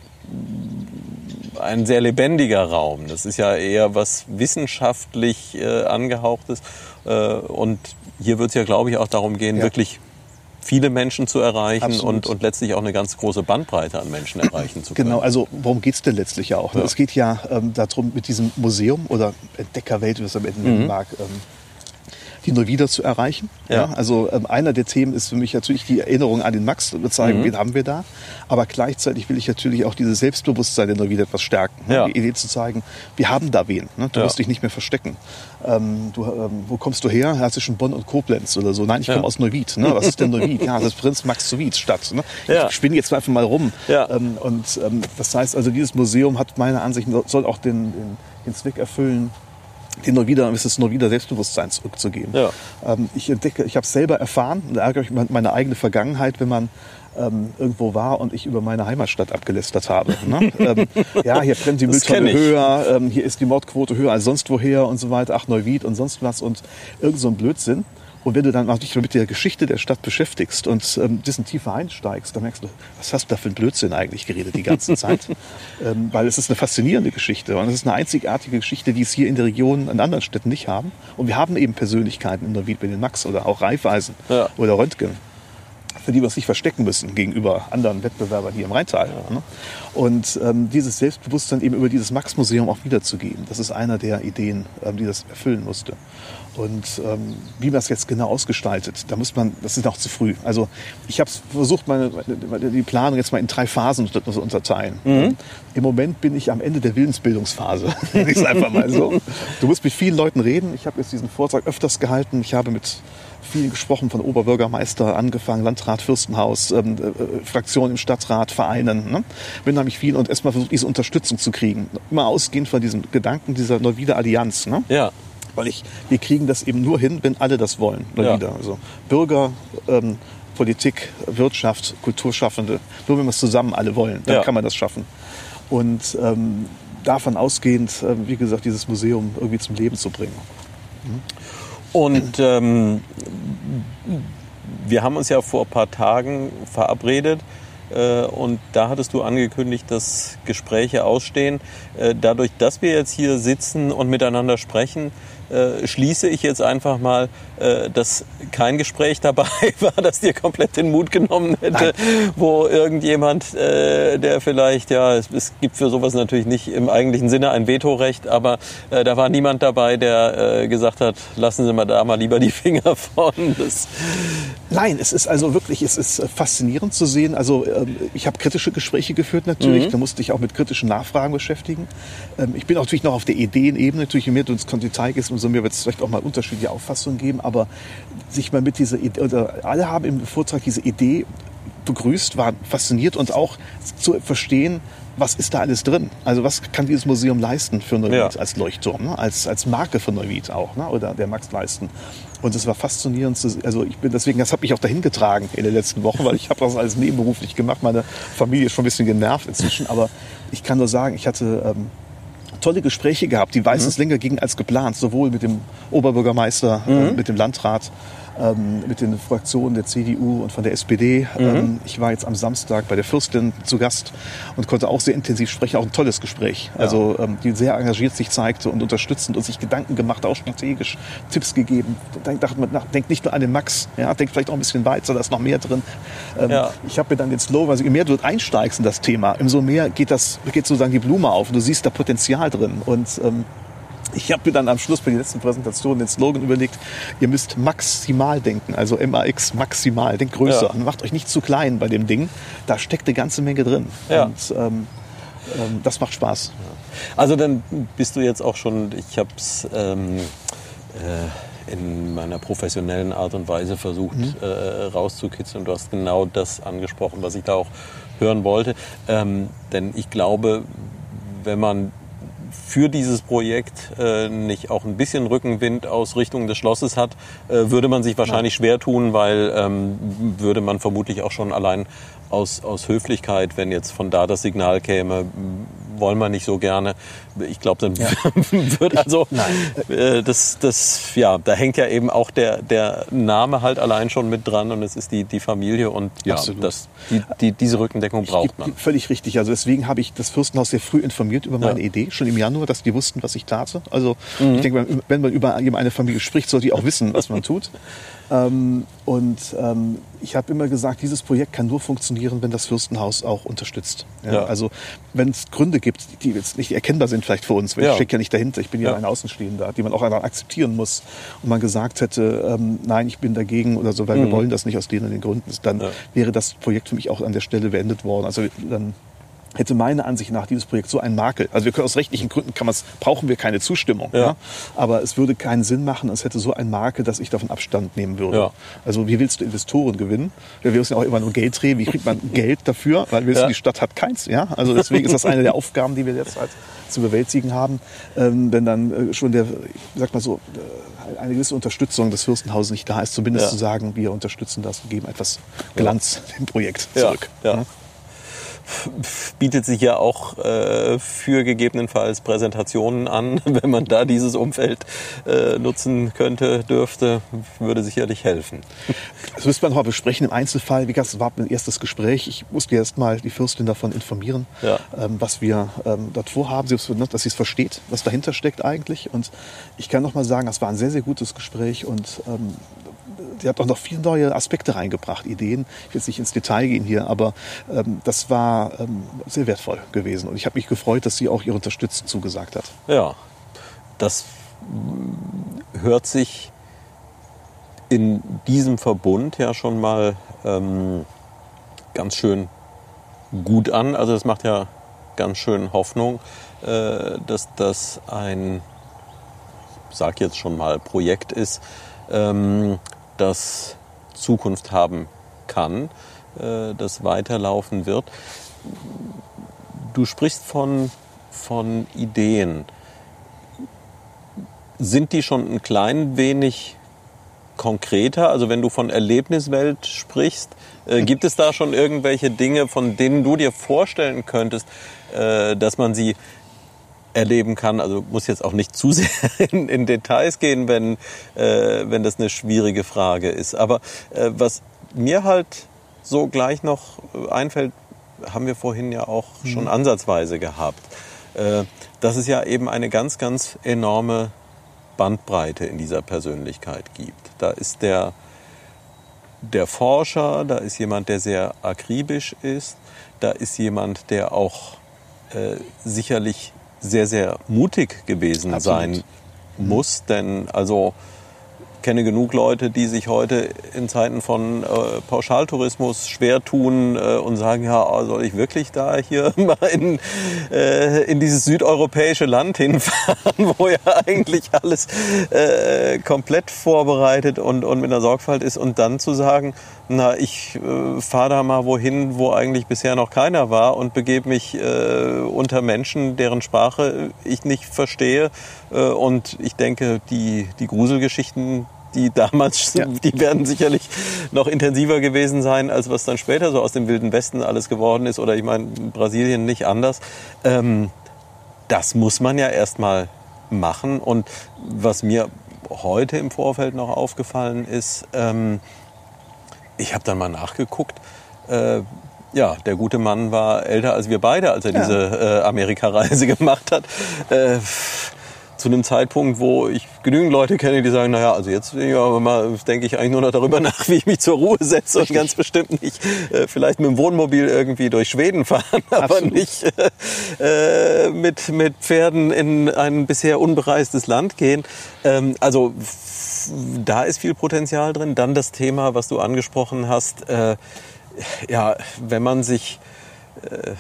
ein sehr lebendiger Raum. Das ist ja eher was wissenschaftlich äh, angehauchtes. Äh, und hier wird es ja, glaube ich, auch darum gehen, ja. wirklich viele Menschen zu erreichen Absolut. und, und letztlich auch eine ganz große Bandbreite an Menschen erreichen zu können. Genau, also worum geht's denn letztlich ja auch? ne? Ja. Es geht ja ähm, darum, mit diesem Museum oder Entdeckerwelt, wie es am Ende nennen mag, ähm, die nur wieder zu erreichen. Mhm. Ja. Also ähm, einer der Themen ist für mich natürlich die Erinnerung an den Max, zu zeigen, Mhm. wen haben wir da. Aber gleichzeitig will ich natürlich auch dieses Selbstbewusstsein der Neuwieder etwas stärken. Ne? Ja. Die Idee zu zeigen, wir haben da wen. Ne? Du Ja. musst dich nicht mehr verstecken. Ähm, du, ähm, wo kommst du her? Ja, zwischen Bonn und Koblenz oder so. Nein, ich Ja. komme aus Neuwied. Ne? Was ist denn Neuwied? Ja, das ist Prinz Max zu Wied Stadt. Ne? Ja. Ich spinne jetzt einfach mal rum. Ja. Ähm, und ähm, das heißt also, dieses Museum hat meiner Ansicht nach, soll auch den, den, den Zweck erfüllen, den nur wieder, es ist nur wieder Selbstbewusstsein zurückzugeben. Ja. Ähm, ich entdecke, ich habe es selber erfahren, da ärgere ich meine eigene Vergangenheit, wenn man ähm, irgendwo war und ich über meine Heimatstadt abgelästert habe. Ne? ähm, ja, hier brennt die Mülltonne höher, ähm, hier ist die Mordquote höher als sonst woher und so weiter, ach Neuwied und sonst was und irgend so ein Blödsinn. Und wenn du dann auch dich mit der Geschichte der Stadt beschäftigst und ähm, diesen tiefer einsteigst, dann merkst du, was hast du da für ein Blödsinn eigentlich geredet die ganze Zeit? ähm, weil es ist eine faszinierende Geschichte und es ist eine einzigartige Geschichte, die es hier in der Region an anderen Städten nicht haben. Und wir haben eben Persönlichkeiten in Neuwied, wie den Max oder auch Raiffeisen Ja. oder Röntgen für die wir uns nicht verstecken müssen gegenüber anderen Wettbewerbern hier im Rheintal. Ne? Und ähm, dieses Selbstbewusstsein eben über dieses Max-Museum auch wiederzugeben, das ist einer der Ideen, ähm, die das erfüllen musste. Und ähm, wie man das jetzt genau ausgestaltet, da muss man, das ist noch zu früh. Also ich habe versucht, meine, meine, die Planung jetzt mal in drei Phasen zu unterteilen. Im Moment bin ich am Ende der Willensbildungsphase. ich sage einfach mal so. Du musst mit vielen Leuten reden. Ich habe jetzt diesen Vortrag öfters gehalten. Ich habe mit vielen gesprochen, von Oberbürgermeister angefangen, Landrat, Fürstenhaus, ähm, äh, Fraktionen im Stadtrat, Vereinen. Ne? Bin nämlich viel und erstmal versucht, diese Unterstützung zu kriegen. Immer ausgehend von diesem Gedanken dieser Neuwieder Allianz. Ne? Ja. Weil ich, wir kriegen das eben nur hin, wenn alle das wollen. Ja. Neuwieder. Also Bürger, ähm, Politik, Wirtschaft, Kulturschaffende. Nur wenn wir es zusammen alle wollen, dann Ja. kann man das schaffen. Und ähm, davon ausgehend, ähm, wie gesagt, dieses Museum irgendwie zum Leben zu bringen. Und ähm, wir haben uns ja vor ein paar Tagen verabredet äh, und da hattest du angekündigt, dass Gespräche ausstehen. Äh, dadurch, dass wir jetzt hier sitzen und miteinander sprechen, äh, schließe ich jetzt einfach mal, äh, dass kein Gespräch dabei war, das dir komplett den Mut genommen hätte, wo irgendjemand, äh, der vielleicht, ja, es, es gibt für sowas natürlich nicht im eigentlichen Sinne ein Vetorecht, aber äh, da war niemand dabei, der äh, gesagt hat, lassen Sie mal da mal lieber die Finger von. Das, Nein, es ist also wirklich, es ist faszinierend zu sehen. Also ähm, ich habe kritische Gespräche geführt natürlich, da musste ich auch mit kritischen Nachfragen beschäftigen. Ähm, ich bin auch natürlich noch auf der Ideenebene, natürlich je mehr du ins Mehr wird es vielleicht auch mal unterschiedliche Auffassungen geben, aber sich mal mit dieser Idee, oder alle haben im Vortrag diese Idee begrüßt, waren fasziniert und auch zu verstehen, was ist da alles drin? Also was kann dieses Museum leisten für Neuwied Ja. als Leuchtturm, ne? als, als Marke von Neuwied auch, ne? oder der Max leisten. Und es war faszinierend, zu, also ich bin deswegen, das hat mich auch dahin getragen in den letzten Wochen, weil ich habe das alles nebenberuflich gemacht. Meine Familie ist schon ein bisschen genervt inzwischen, aber ich kann nur sagen, ich hatte ähm, tolle Gespräche gehabt, die meistens länger gingen als geplant, sowohl mit dem Oberbürgermeister, äh, mit dem Landrat, ähm, mit den Fraktionen der CDU und von der SPD. Ähm, ich war jetzt am Samstag bei der Fürstin zu Gast und konnte auch sehr intensiv sprechen, auch ein tolles Gespräch. Also ähm, die sehr engagiert sich zeigte und unterstützend und sich Gedanken gemacht, auch strategisch Tipps gegeben. Denk, denkt nicht nur an den Max, ja, denkt vielleicht auch ein bisschen weiter, da ist noch mehr drin. Ähm, Ja. Ich habe mir dann den Slogan, also je mehr du einsteigst in das Thema, umso mehr geht das, geht sozusagen die Blume auf und du siehst da Potenzial drin. Und ähm, ich habe mir dann am Schluss bei der letzten Präsentation den Slogan überlegt, ihr müsst maximal denken, also MAX maximal, denkt größer. Ja. Macht euch nicht zu klein bei dem Ding. Da steckt eine ganze Menge drin. Ja. Und ähm, ähm, das macht Spaß. Also dann bist du jetzt auch schon, ich habe es ähm, äh, in meiner professionellen Art und Weise versucht äh, rauszukitzeln. Du hast genau das angesprochen, was ich da auch hören wollte. Ähm, denn ich glaube, wenn man für dieses Projekt äh, nicht auch ein bisschen Rückenwind aus Richtung des Schlosses hat, äh, würde man sich wahrscheinlich schwer tun, weil ähm, würde man vermutlich auch schon allein aus, aus Höflichkeit, wenn jetzt von da das Signal käme, wollen wir nicht so gerne. Ich glaube, dann wird also äh, das, das, ja, da hängt ja eben auch der, der Name halt allein schon mit dran und es ist die, die Familie und ja, Absolut. das, die, die, diese Rückendeckung braucht man. Völlig richtig. Also deswegen habe ich das Fürstenhaus sehr früh informiert über meine Ja. Idee, schon im Januar, dass die wussten, was ich tate. Also Mhm. ich denke, wenn man über eine Familie spricht, sollte die auch wissen, was man tut. Ähm, und ähm, ich habe immer gesagt, dieses Projekt kann nur funktionieren, wenn das Fürstenhaus auch unterstützt. Ja, Ja. Also wenn es Gründe gibt, die jetzt nicht erkennbar sind vielleicht für uns, weil Ja. ich stecke ja nicht dahinter, ich bin ja, ein Außenstehender, die man auch einfach akzeptieren muss. Und man gesagt hätte, ähm, nein, ich bin dagegen oder so, weil wir wollen das nicht aus den und den Gründen, dann Mhm. Wäre das Projekt für mich auch an der Stelle beendet worden. Also dann hätte meiner Ansicht nach dieses Projekt so einen Makel. Also wir können aus rechtlichen Gründen kann man's, brauchen wir keine Zustimmung. Ja. Ja. Aber es würde keinen Sinn machen, es hätte so einen Makel, dass ich davon Abstand nehmen würde. Ja. Also wie willst du Investoren gewinnen? Wir müssen ja auch immer nur Geld drehen. Wie kriegt man Geld dafür? Weil wir wissen, Ja. die Stadt hat keins. Ja? Also deswegen ist das eine der Aufgaben, die wir jetzt halt zu bewältigen haben. Ähm, wenn dann äh, schon der, ich sag mal so, äh, eine gewisse Unterstützung des Fürstenhauses nicht da ist, zumindest Ja. zu sagen, wir unterstützen das und geben etwas Glanz dem Projekt Ja, zurück. ja. Bietet sich ja auch äh, für gegebenenfalls Präsentationen an, wenn man da dieses Umfeld äh, nutzen könnte, dürfte, würde sicherlich helfen. Das müsste man noch mal besprechen im Einzelfall. Wie gesagt, es war mein erstes Gespräch. Ich musste erst mal die Fürstin davon informieren, Ja. ähm, was wir ähm, dort vorhaben, Sie- dass sie es versteht, was dahinter steckt eigentlich. Und ich kann noch mal sagen, es war ein sehr, sehr gutes Gespräch und ähm, sie hat auch noch viele neue Aspekte reingebracht, Ideen. Ich will jetzt nicht ins Detail gehen hier, aber ähm, das war ähm, sehr wertvoll gewesen. Und ich habe mich gefreut, dass sie auch ihre Unterstützung zugesagt hat. Ja, das hört sich in diesem Verbund ja schon mal ähm, ganz schön gut an. Also das macht ja ganz schön Hoffnung, äh, dass das ein, ich sag jetzt schon mal, Projekt ist, ähm, das Zukunft haben kann, äh, das weiterlaufen wird. Du sprichst von, von Ideen. Sind die schon ein klein wenig konkreter? Also wenn du von Erlebniswelt sprichst, äh, gibt es da schon irgendwelche Dinge, von denen du dir vorstellen könntest, äh, dass man sie erleben kann? Also muss jetzt auch nicht zu sehr in, in Details gehen, wenn, äh, wenn das eine schwierige Frage ist. Aber äh, was mir halt so gleich noch äh, einfällt, haben wir vorhin ja auch schon ansatzweise gehabt, äh, dass es ja eben eine ganz, ganz enorme Bandbreite in dieser Persönlichkeit gibt. Da ist der, der Forscher, da ist jemand, der sehr akribisch ist, da ist jemand, der auch äh, sicherlich sehr, sehr mutig gewesen Absolut. sein muss, denn also kenne genug Leute, die sich heute in Zeiten von äh, Pauschaltourismus schwer tun äh, und sagen, ja, soll ich wirklich da hier mal in, äh, in dieses südeuropäische Land hinfahren, wo ja eigentlich alles äh, komplett vorbereitet und, und mit einer Sorgfalt ist und dann zu sagen, na, ich äh, fahre da mal wohin, wo eigentlich bisher noch keiner war und begebe mich äh, unter Menschen, deren Sprache ich nicht verstehe. Und ich denke, die, die Gruselgeschichten, die damals, Ja. die werden sicherlich noch intensiver gewesen sein, als was dann später so aus dem Wilden Westen alles geworden ist. Oder ich meine, Brasilien nicht anders. Ähm, das muss man ja erstmal machen. Und was mir heute im Vorfeld noch aufgefallen ist, ähm, ich habe dann mal nachgeguckt. Äh, ja, der gute Mann war älter als wir beide, als er Ja. diese äh, Amerikareise gemacht hat. Äh, zu einem Zeitpunkt, wo ich genügend Leute kenne, die sagen, naja, also jetzt mal, denke ich eigentlich nur noch darüber nach, wie ich mich zur Ruhe setze und ganz bestimmt nicht äh, vielleicht mit dem Wohnmobil irgendwie durch Schweden fahren, aber Absolut. nicht äh, mit, mit Pferden in ein bisher unbereistes Land gehen. Ähm, also da ist viel Potenzial drin. Dann das Thema, was du angesprochen hast, äh, ja, wenn man sich äh,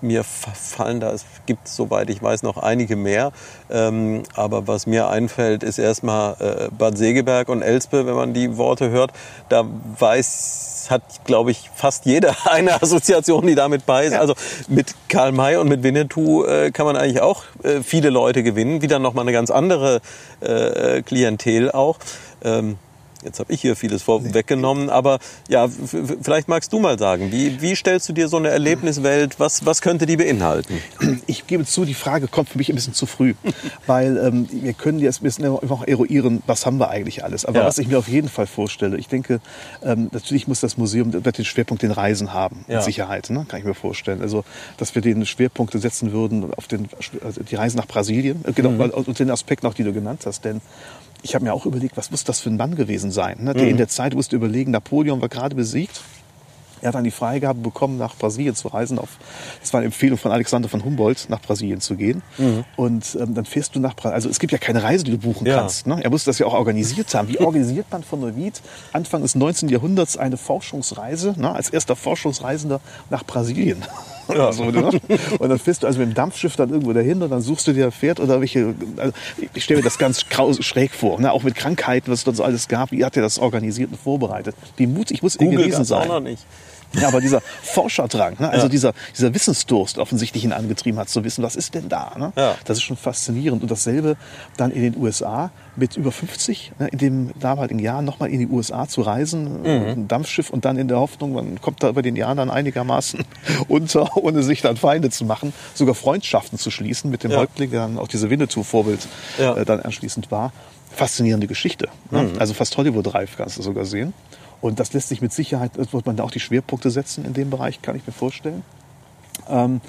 mir fa- fallen da, es gibt, soweit ich weiß, noch einige mehr. Ähm, aber was mir einfällt, ist erstmal äh, Bad Segeberg und Elspe, wenn man die Worte hört. Da weiß, hat, glaube ich, fast jeder eine Assoziation, die damit bei ist. Ja. Also mit Karl May und mit Winnetou äh, kann man eigentlich auch äh, viele Leute gewinnen. Wieder nochmal eine ganz andere äh, Klientel auch. Ähm, Jetzt habe ich hier vieles vorweggenommen, aber ja, vielleicht magst du mal sagen, wie, wie stellst du dir so eine Erlebniswelt, was, was könnte die beinhalten? Ich gebe zu, die Frage kommt für mich ein bisschen zu früh, weil ähm, wir können jetzt ein bisschen noch eruieren, was haben wir eigentlich alles. Aber Ja. was ich mir auf jeden Fall vorstelle, ich denke, ähm, natürlich muss das Museum den Schwerpunkt den Reisen haben, Ja. Sicherheit, ne? kann ich mir vorstellen. Also, dass wir den Schwerpunkt setzen würden auf den, also die Reise nach Brasilien, äh, genau, und den Aspekt noch, die du genannt hast, denn ich habe mir auch überlegt, was muss das für ein Mann gewesen sein? Ne? Der Mhm. in der Zeit musste überlegen, Napoleon war gerade besiegt. Er hat dann die Freigabe bekommen, nach Brasilien zu reisen. Auf, das war eine Empfehlung von Alexander von Humboldt, nach Brasilien zu gehen. Und ähm, dann fährst du nach Brasilien. Also es gibt ja keine Reise, die du buchen Mhm. Ja. kannst. Ne? Er musste das ja auch organisiert haben. Wie organisiert man von Neuwied Anfang des 19. Jahrhunderts eine Forschungsreise, ne? als erster Forschungsreisender nach Brasilien? Oder so, ne? Und dann fährst du also mit dem Dampfschiff dann irgendwo dahin und dann suchst du dir ein Pferd oder welche. Also ich stelle mir das ganz kraus, schräg vor, ne? auch mit Krankheiten, was es dort so alles gab. Wie hat er das organisiert und vorbereitet? Wie mutig muss Google gewesen gab's auch sein? noch nicht. Ja, aber dieser Forscherdrang, ne? also Ja. dieser, dieser Wissensdurst offensichtlich ihn angetrieben hat, zu wissen, was ist denn da? Ne? Ja. Das ist schon faszinierend. Und dasselbe dann in den USA mit über 50, ne? in dem damaligen Jahr nochmal in die USA zu reisen, Mhm. ein Dampfschiff und dann in der Hoffnung, man kommt da über den Jahren dann einigermaßen unter, ohne sich dann Feinde zu machen, sogar Freundschaften zu schließen mit dem Ja. Häuptling, der dann auch diese Winnetou-Vorbild Ja. äh, dann anschließend war. Faszinierende Geschichte. Ne? Mhm. Also fast Hollywood-reif kannst du sogar sehen. Und das lässt sich mit Sicherheit, wird man da auch die Schwerpunkte setzen in dem Bereich, kann ich mir vorstellen. Ähm,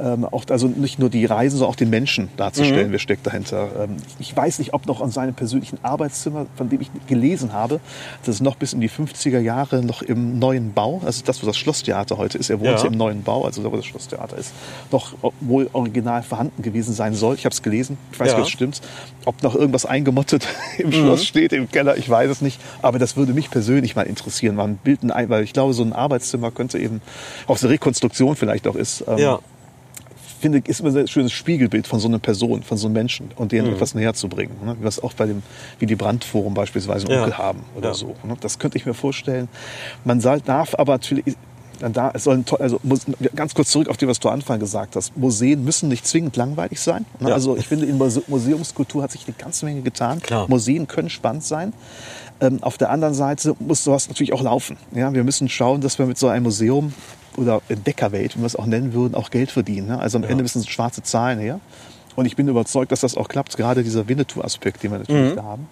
ähm, auch also nicht nur die Reisen, sondern auch den Menschen darzustellen, Mhm. wer steckt dahinter. Ähm, ich weiß nicht, ob noch an seinem persönlichen Arbeitszimmer, von dem ich gelesen habe, das ist noch bis in die 50er Jahre noch im neuen Bau, also das, wo das Schlosstheater heute ist, er wohnt Ja. im neuen Bau, also da, wo das Schlosstheater ist, noch wohl original vorhanden gewesen sein soll. Ich habe es gelesen, ich weiß Ja. nicht, ob es stimmt. Ob noch irgendwas eingemottet im Schloss steht, im Keller, ich weiß es nicht. Aber das würde mich persönlich mal interessieren. Bilden ein, weil ich glaube, so ein Arbeitszimmer könnte eben auch so eine Rekonstruktion vielleicht auch ist. ähm, Ja. Finde ist immer ein schönes Spiegelbild von so einer Person, von so einem Menschen und Mhm. denen etwas näher zu bringen. Ne? Es auch bei dem, wie die Brandforum beispielsweise Ja. Onkel haben oder Ja. so. Ne? Das könnte ich mir vorstellen. Man darf aber natürlich, da, es sollen, also ganz kurz zurück auf die, was du am Anfang gesagt hast. Museen müssen nicht zwingend langweilig sein. Ne? Ja. Also ich finde, in Muse- Museumskultur hat sich eine ganze Menge getan. Klar. Museen können spannend sein. Ähm, auf der anderen Seite muss sowas natürlich auch laufen. Ja, wir müssen schauen, dass wir mit so einem Museum oder Entdeckerwelt, wie wir es auch nennen würden, auch Geld verdienen. Ne? Also am Ende müssen schwarze Zahlen her. Und ich bin überzeugt, dass das auch klappt, gerade dieser Winnetou-Aspekt, den wir natürlich da haben.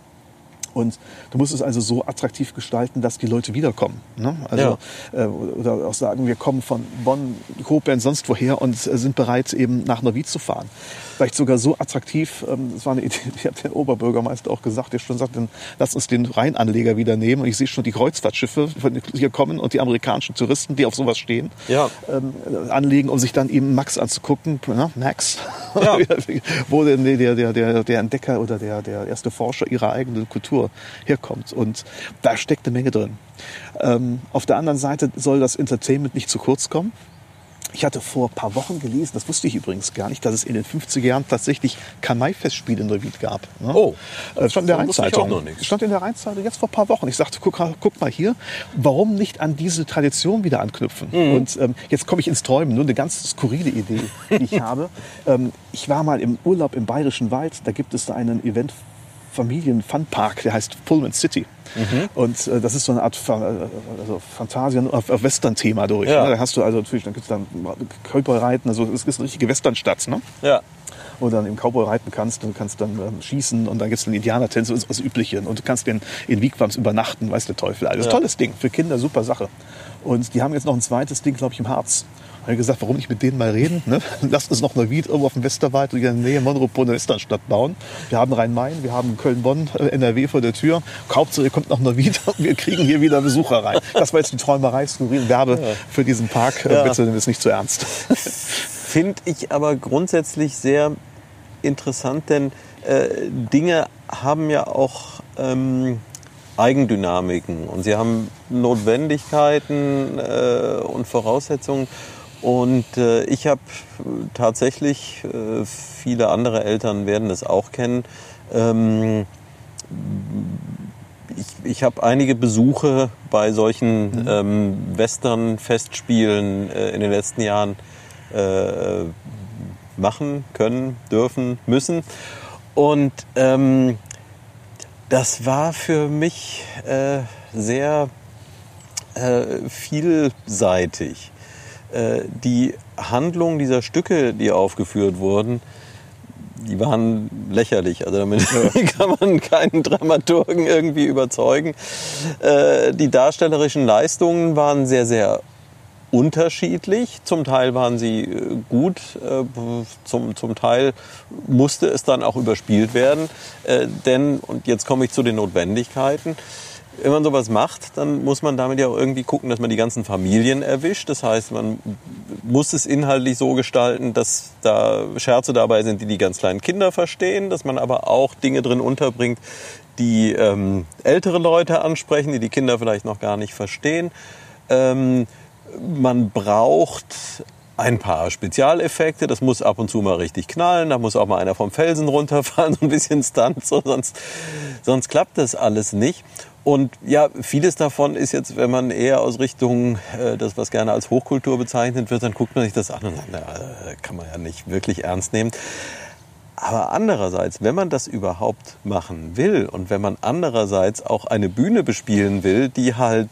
Und du musst es also so attraktiv gestalten, dass die Leute wiederkommen. Ne? Also, äh, oder auch sagen, wir kommen von Bonn, Koblenz, sonst woher und äh, sind bereit, eben nach Neuwied zu fahren. Vielleicht sogar so attraktiv, ähm, das war eine Idee, die hat der Oberbürgermeister auch gesagt, der schon sagt, dann lass uns den Rheinanleger wieder nehmen. Und ich sehe schon die Kreuzfahrtschiffe hier kommen und die amerikanischen Touristen, die auf sowas stehen, Ja. ähm, anlegen, um sich dann eben Max anzugucken. Ne? Max, Ja. wo der, der, der, der Entdecker oder der, der erste Forscher ihrer eigenen Kultur herkommt. Und da steckt eine Menge drin. Ähm, auf der anderen Seite soll das Entertainment nicht zu kurz kommen. Ich hatte vor ein paar Wochen gelesen, das wusste ich übrigens gar nicht, dass es in den 50er Jahren tatsächlich Kamai-Festspiele in Neuwied gab. Ne? Oh, das stand in der Rheinzeitung. Stand in der Rheinzeitung jetzt vor ein paar Wochen. Ich sagte, guck, guck mal hier, warum nicht an diese Tradition wieder anknüpfen? Mhm. Und ähm, jetzt komme ich ins Träumen, nur eine ganz skurrile Idee, die ich habe. Ähm, ich war mal im Urlaub im Bayerischen Wald, da gibt es da einen Event Familien-Funpark, der heißt Pullman City. Mhm. Und äh, das ist so eine Art Fa äh, also Fantasien auf, auf Western-Thema durch. Ja. Ne? Da hast du also natürlich, dann gibt's dann Körperreiten, also es ist eine richtige Westernstadt, ne? Ja. wo du dann im Cowboy reiten kannst und kannst dann ähm, schießen und dann gibt's dann Indianertänze und das Übliche und du kannst in, in Wigwams übernachten, weiß der Teufel. Also Ja. tolles Ding, für Kinder super Sache. Und die haben jetzt noch ein zweites Ding, glaube ich, im Harz. Habe gesagt, warum nicht mit denen mal reden? Ne? Lasst uns noch Neuwied irgendwo auf dem Westerwald oder in der Nähe Monropol eine Westernstadt bauen. Wir haben Rhein-Main, wir haben Köln-Bonn, äh, NRW vor der Tür. Hauptsache, ihr kommt nach Neuwied und wir kriegen hier wieder Besucher rein. Das war jetzt die Träumerei, skurril Werbe für diesen Park. Äh, Ja. Bitte nimm es nicht zu ernst. Finde ich aber grundsätzlich sehr interessant, denn äh, Dinge haben ja auch ähm, Eigendynamiken und sie haben Notwendigkeiten äh, und Voraussetzungen. Und äh, ich habe tatsächlich, äh, viele andere Eltern werden es auch kennen, ähm, ich, ich habe einige Besuche bei solchen ähm, Western-Festspielen äh, in den letzten Jahren äh, machen können, dürfen, müssen. Und ähm, das war für mich äh, sehr äh, vielseitig. Äh, die Handlung dieser Stücke, die aufgeführt wurden, die waren lächerlich. Also damit kann man keinen Dramaturgen irgendwie überzeugen. Äh, die darstellerischen Leistungen waren sehr, sehr unterschiedlich. Zum Teil waren sie äh, gut, zum, zum Teil musste es dann auch überspielt werden. Denn, und jetzt komme ich zu den Notwendigkeiten, wenn man sowas macht, dann muss man damit ja auch irgendwie gucken, dass man die ganzen Familien erwischt. Das heißt, man muss es inhaltlich so gestalten, dass da Scherze dabei sind, die die ganz kleinen Kinder verstehen, dass man aber auch Dinge drin unterbringt, die ähm, ältere Leute ansprechen, die die Kinder vielleicht noch gar nicht verstehen. Ähm, man braucht ein paar Spezialeffekte. Das muss ab und zu mal richtig knallen. Da muss auch mal einer vom Felsen runterfahren, so ein bisschen Stunt, so, sonst, sonst klappt das alles nicht. Und ja, vieles davon ist jetzt, wenn man eher aus Richtung äh, das, was gerne als Hochkultur bezeichnet wird, dann guckt man sich das an und sagt, na, äh, kann man ja nicht wirklich ernst nehmen. Aber andererseits, wenn man das überhaupt machen will und wenn man andererseits auch eine Bühne bespielen will, die halt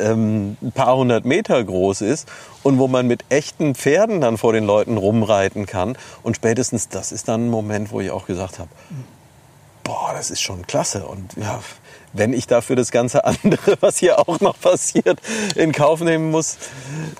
ähm, ein paar hundert Meter groß ist und wo man mit echten Pferden dann vor den Leuten rumreiten kann und spätestens das ist dann ein Moment, wo ich auch gesagt habe, boah, das ist schon klasse und ja, wenn ich dafür das ganze andere, was hier auch noch passiert, in Kauf nehmen muss,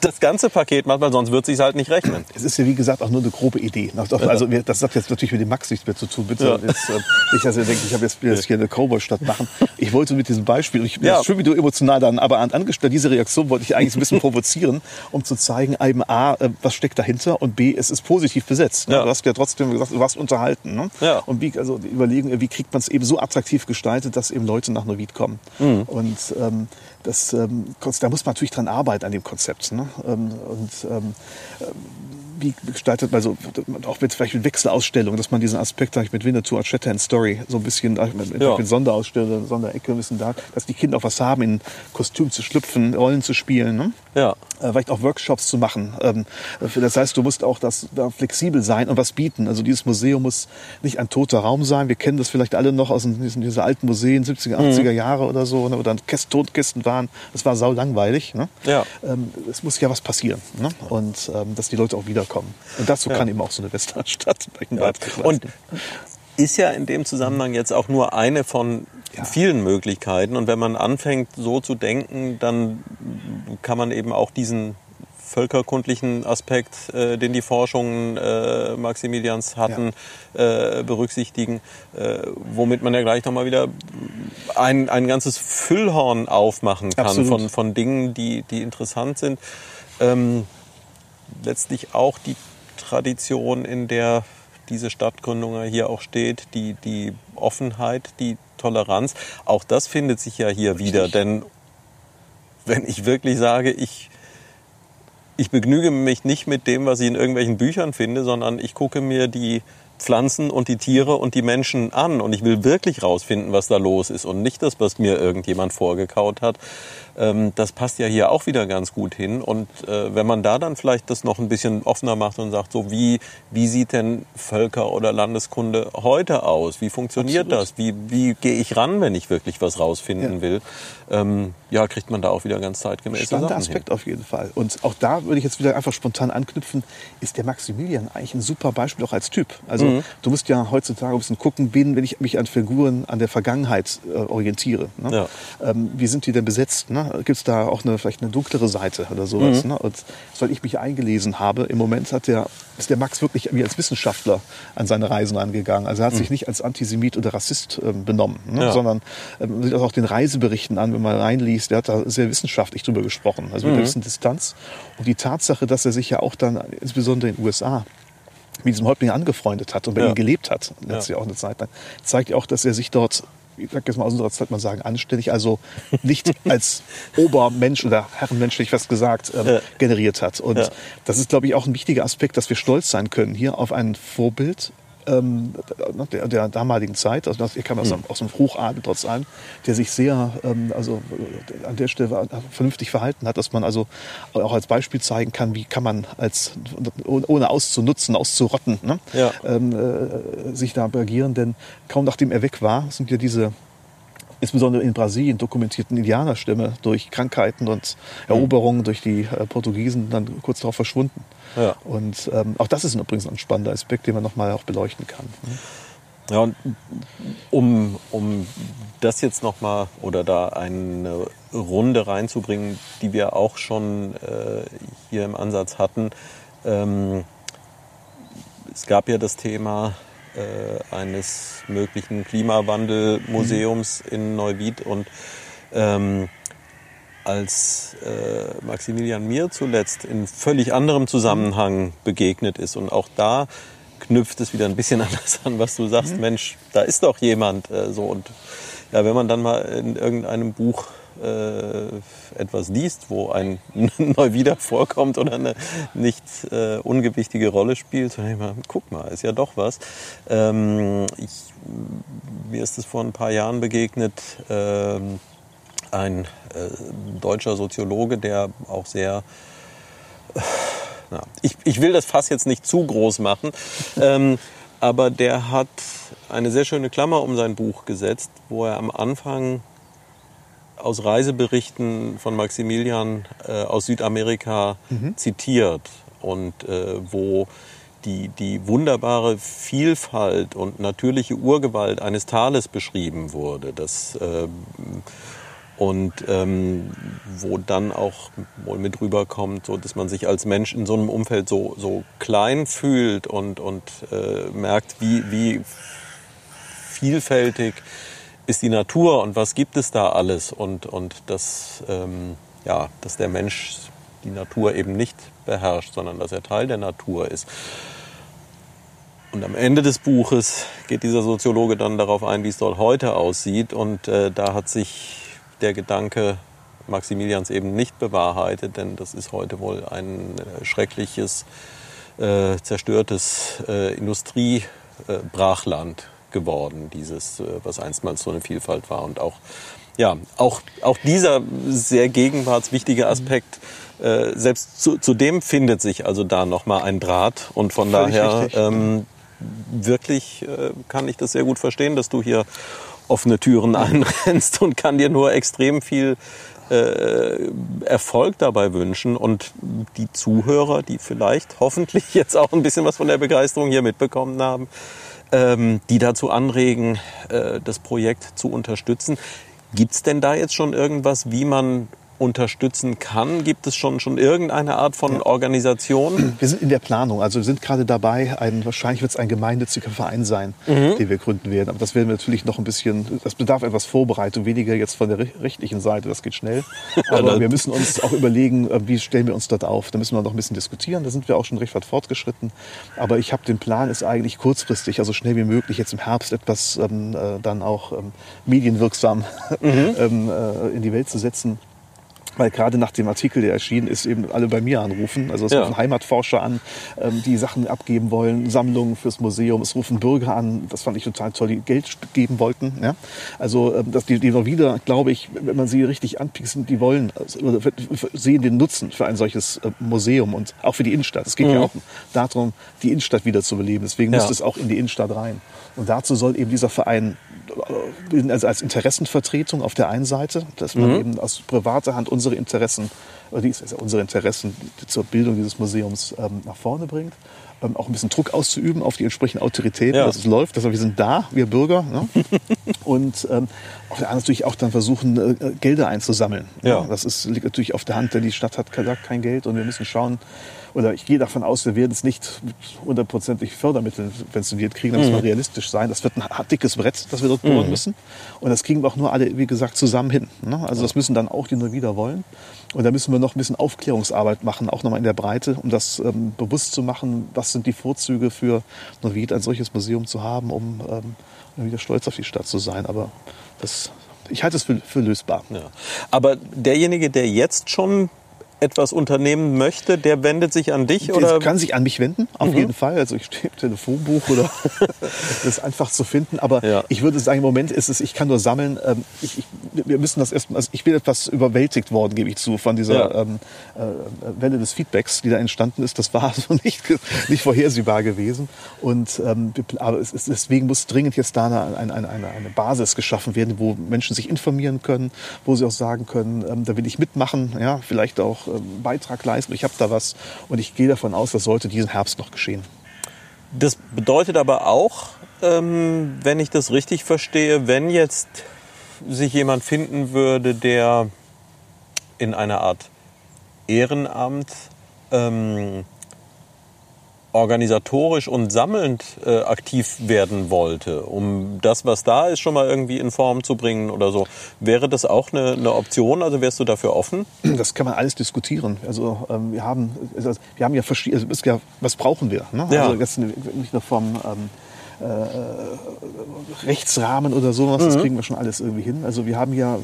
das ganze Paket macht, weil sonst wird es sich halt nicht rechnen. Es ist ja wie gesagt auch nur eine grobe Idee. Also das hat jetzt natürlich mit dem Max nichts mehr zu tun. Bitte ja. jetzt, äh, nicht, dass ihr denkt, ich habe jetzt, jetzt hier eine Cowboy-Stadt machen. Ich wollte mit diesem Beispiel, ich bin ja. schön, wie du emotional dann, aber angestellt, diese Reaktion wollte ich eigentlich ein bisschen provozieren, um zu zeigen, eben A, äh, was steckt dahinter und B, es ist positiv besetzt. Ne? Ja. Du hast ja trotzdem gesagt, du warst unterhalten. Ne? Ja. Und wie, also überlegen, wie kriegt man es eben so attraktiv gestaltet, dass eben Leute nach Neuwied kommen. Mhm. Und ähm, das, ähm, da muss man natürlich dran arbeiten an dem Konzept. Ne? Ähm, und ähm, wie gestaltet man so, auch mit vielleicht mit Wechselausstellungen, dass man diesen Aspekt ich, mit Winnetou als Shatterhand Story so ein bisschen mit, ja. mit Sonderausstellungen, Sonderecke ein bisschen da, dass die Kinder auch was haben, in Kostüm zu schlüpfen, Rollen zu spielen. Ne? Ja. Äh, vielleicht auch Workshops zu machen. Ähm, das heißt, du musst auch das, da flexibel sein und was bieten. Also dieses Museum muss nicht ein toter Raum sein. Wir kennen das vielleicht alle noch aus diesen, diesen alten Museen, 70er, 80er mhm. Jahre oder so, ne, wo dann Totkästen waren. Das war sau langweilig. Ne? Ja. Ähm, es muss ja was passieren. Ne? Und ähm, dass die Leute auch wiederkommen. Und dazu ja. kann eben auch so eine Westernstadt ja. Und ist ja in dem Zusammenhang jetzt auch nur eine von ja. vielen Möglichkeiten. Und wenn man anfängt, so zu denken, dann kann man eben auch diesen völkerkundlichen Aspekt, äh, den die Forschungen äh, Maximilians hatten, ja. äh, berücksichtigen, äh, womit man ja gleich nochmal wieder ein, ein ganzes Füllhorn aufmachen kann von, von Dingen, die, die interessant sind. Ähm, letztlich auch die Tradition, in der diese Stadtgründung hier auch steht, die, die Offenheit, die Toleranz. Auch das findet sich ja hier Richtig. wieder, denn wenn ich wirklich sage, ich, ich begnüge mich nicht mit dem, was ich in irgendwelchen Büchern finde, sondern ich gucke mir die Pflanzen und die Tiere und die Menschen an und ich will wirklich rausfinden, was da los ist und nicht das, was mir irgendjemand vorgekaut hat. Ähm, das passt ja hier auch wieder ganz gut hin. Und äh, wenn man da dann vielleicht das noch ein bisschen offener macht und sagt, so wie, wie sieht denn Völker- oder Landeskunde heute aus? Wie funktioniert Absolut. das? Wie, wie gehe ich ran, wenn ich wirklich was rausfinden ja. will? Ähm, ja, kriegt man da auch wieder ganz zeitgemäß Spannender Aspekt hin. auf jeden Fall. Und auch da würde ich jetzt wieder einfach spontan anknüpfen, ist der Maximilian eigentlich ein super Beispiel auch als Typ. Also mhm. du musst ja heutzutage ein bisschen gucken, wen, wenn ich mich an Figuren an der Vergangenheit äh, orientiere. Ne? Ja. Ähm, wie sind die denn besetzt? Ne? Gibt es da auch eine, vielleicht eine dunklere Seite oder sowas? Mhm. Ne? Und weil ich mich eingelesen habe, im Moment hat der, ist der Max wirklich wie als Wissenschaftler an seine Reisen angegangen. Also er hat mhm. sich nicht als Antisemit oder Rassist ähm, benommen, ne? ja. sondern ähm, man sieht das auch den Reiseberichten an, wenn man reinliest, der hat da sehr wissenschaftlich drüber gesprochen, also mit mhm. einer gewissen Distanz. Und die Tatsache, dass er sich ja auch dann, insbesondere in den USA, mit diesem Häuptling angefreundet hat und bei ja. ihm gelebt hat, letztlich ja. auch eine Zeit lang, zeigt ja auch, dass er sich dort ich sag jetzt mal aus unserer Zeit mal sagen, anständig, also nicht als Obermensch oder Herrenmensch, ich fast gesagt, ähm, ja. generiert hat. Und ja. das ist, glaube ich, auch ein wichtiger Aspekt, dass wir stolz sein können hier auf ein Vorbild ähm, der, der, damaligen Zeit, also das, er kam aus, mhm. aus dem Hochadel trotz allem, der sich sehr, ähm, also an der Stelle vernünftig verhalten hat, dass man also auch als Beispiel zeigen kann, wie kann man als ohne auszunutzen, auszurotten, ne? ja. ähm, äh, sich da agieren, denn kaum nachdem er weg war, sind ja diese insbesondere in Brasilien dokumentierten Indianerstämme durch Krankheiten und Eroberungen durch die äh, Portugiesen dann kurz darauf verschwunden. Ja. Und ähm, auch das ist übrigens ein spannender Aspekt, den man nochmal auch beleuchten kann. Ne? Ja, und um, um das jetzt nochmal oder da eine Runde reinzubringen, die wir auch schon äh, hier im Ansatz hatten. Ähm, es gab ja das Thema äh, eines möglichen Klimawandelmuseums mhm. in Neuwied und ähm, als äh, Maximilian mir zuletzt in völlig anderem Zusammenhang begegnet ist und auch da knüpft es wieder ein bisschen anders an, was du sagst, mhm. Mensch, da ist doch jemand äh, so und ja, wenn man dann mal in irgendeinem Buch äh, etwas liest, wo ein Neuwieder vorkommt oder eine nicht äh, ungewichtige Rolle spielt, dann denke ich mal, guck mal, ist ja doch was. Ähm, ich, mir ist es vor ein paar Jahren begegnet, ähm, ein äh, deutscher Soziologe, der auch sehr na, ich, ich will das Fass jetzt nicht zu groß machen, ähm, aber der hat eine sehr schöne Klammer um sein Buch gesetzt, wo er am Anfang aus Reiseberichten von Maximilian äh, aus Südamerika mhm. zitiert und äh, wo die, die wunderbare Vielfalt und natürliche Urgewalt eines Tales beschrieben wurde. Das, äh, und ähm, wo dann auch wohl mit rüberkommt, so dass man sich als Mensch in so einem Umfeld so, so klein fühlt und, und äh, merkt, wie, wie vielfältig ist die Natur und was gibt es da alles und, und dass, ähm, ja, dass der Mensch die Natur eben nicht beherrscht, sondern dass er Teil der Natur ist. Und am Ende des Buches geht dieser Soziologe dann darauf ein, wie es dort heute aussieht. Und äh, da hat sich der Gedanke Maximilians eben nicht bewahrheitet, denn das ist heute wohl ein äh, schreckliches, äh, zerstörtes äh, Industriebrachland geworden, dieses, äh, was einstmals so eine Vielfalt war. Und auch, ja, auch, auch dieser sehr gegenwartswichtige Aspekt, äh, selbst zu, zu dem findet sich also da nochmal ein Draht. Und von Völlig daher ähm, wirklich äh, kann ich das sehr gut verstehen, dass du hier offene Türen einrennst und kann dir nur extrem viel äh, Erfolg dabei wünschen und die Zuhörer, die vielleicht hoffentlich jetzt auch ein bisschen was von der Begeisterung hier mitbekommen haben, ähm, die dazu anregen, äh, das Projekt zu unterstützen. Gibt es denn da jetzt schon irgendwas, wie man unterstützen kann? Gibt es schon, schon irgendeine Art von ja. Organisation? Wir sind in der Planung. Also wir sind gerade dabei, ein, wahrscheinlich wird es ein gemeinnütziger Verein sein, mhm. den wir gründen werden. Aber das werden wir natürlich noch ein bisschen, das bedarf etwas Vorbereitung, weniger jetzt von der rechtlichen Seite, das geht schnell. Aber wir müssen uns auch überlegen, äh, wie stellen wir uns dort auf. Da müssen wir noch ein bisschen diskutieren. Da sind wir auch schon recht weit fortgeschritten. Aber ich habe den Plan, ist eigentlich kurzfristig, also schnell wie möglich, jetzt im Herbst etwas ähm, äh, dann auch ähm, medienwirksam mhm. ähm, äh, in die Welt zu setzen weil gerade nach dem Artikel, der erschienen ist, eben alle bei mir anrufen. Also es ja. rufen Heimatforscher an, ähm, die Sachen abgeben wollen, Sammlungen fürs Museum. Es rufen Bürger an, das fand ich total toll, die Geld geben wollten. Ja? Also ähm, dass die, die noch wieder, glaube ich, wenn man sie richtig anpiekst, die wollen, also, sehen den Nutzen für ein solches äh, Museum und auch für die Innenstadt. Es geht mhm. ja auch darum, die Innenstadt wieder zu beleben. Deswegen ja. muss es auch in die Innenstadt rein. Und dazu soll eben dieser Verein also als Interessenvertretung auf der einen Seite, dass man mhm. eben aus privater Hand unsere Interessen, ist ja unsere Interessen zur Bildung dieses Museums ähm, nach vorne bringt. Ähm, auch ein bisschen Druck auszuüben auf die entsprechenden Autoritäten, ja. dass es läuft. Also wir sind da, wir Bürger. Ne? Und ähm, auf der anderen natürlich auch dann versuchen, äh, Gelder einzusammeln. Ja. Das ist, liegt natürlich auf der Hand, denn die Stadt hat kein Geld und wir müssen schauen, oder ich gehe davon aus, wir werden es nicht hundertprozentig Fördermittel subventioniert kriegen, da muss man realistisch sein. Das wird ein dickes Brett, das wir dort bohren mhm. müssen. Und das kriegen wir auch nur alle, wie gesagt, zusammen hin. Ne? Also das müssen dann auch die nur wieder wollen. Und da müssen wir noch ein bisschen Aufklärungsarbeit machen, auch nochmal in der Breite, um das ähm, bewusst zu machen, was sind die Vorzüge für Neuwied, ein solches Museum zu haben, um ähm, wieder stolz auf die Stadt zu sein. Aber das, ich halte es für, für lösbar. Ja. Aber derjenige, der jetzt schon etwas unternehmen möchte, der wendet sich an dich? Der kann sich an mich wenden, auf mhm. jeden Fall. Also ich stehe im Telefonbuch oder das ist einfach zu finden. Aber ja. ich würde sagen, im Moment ist es, ich kann nur sammeln. Ähm, ich, ich, wir müssen das erstmal, also ich bin etwas überwältigt worden, gebe ich zu, von dieser ja. ähm, äh, Welle des Feedbacks, die da entstanden ist. Das war so nicht, nicht vorhersehbar gewesen. Und ähm, aber es deswegen muss dringend jetzt da eine, eine, eine, eine Basis geschaffen werden, wo Menschen sich informieren können, wo sie auch sagen können, ähm, da will ich mitmachen, ja, vielleicht auch ähm, Beitrag leisten, ich habe da was und ich gehe davon aus, das sollte diesen Herbst noch geschehen. Das bedeutet aber auch, ähm, wenn ich das richtig verstehe, wenn jetzt sich jemand finden würde, der in einer Art Ehrenamt ähm, organisatorisch und sammelnd äh, aktiv werden wollte, um das, was da ist, schon mal irgendwie in Form zu bringen oder so. Wäre das auch eine, eine Option? Also wärst du dafür offen? Das kann man alles diskutieren. Also ähm, wir haben, also, wir haben ja verschiedene, also, ja, was brauchen wir? Ne? Ja. Also jetzt nicht nur vom ähm, äh, Rechtsrahmen oder sowas, das kriegen wir schon alles irgendwie hin. Also wir haben ja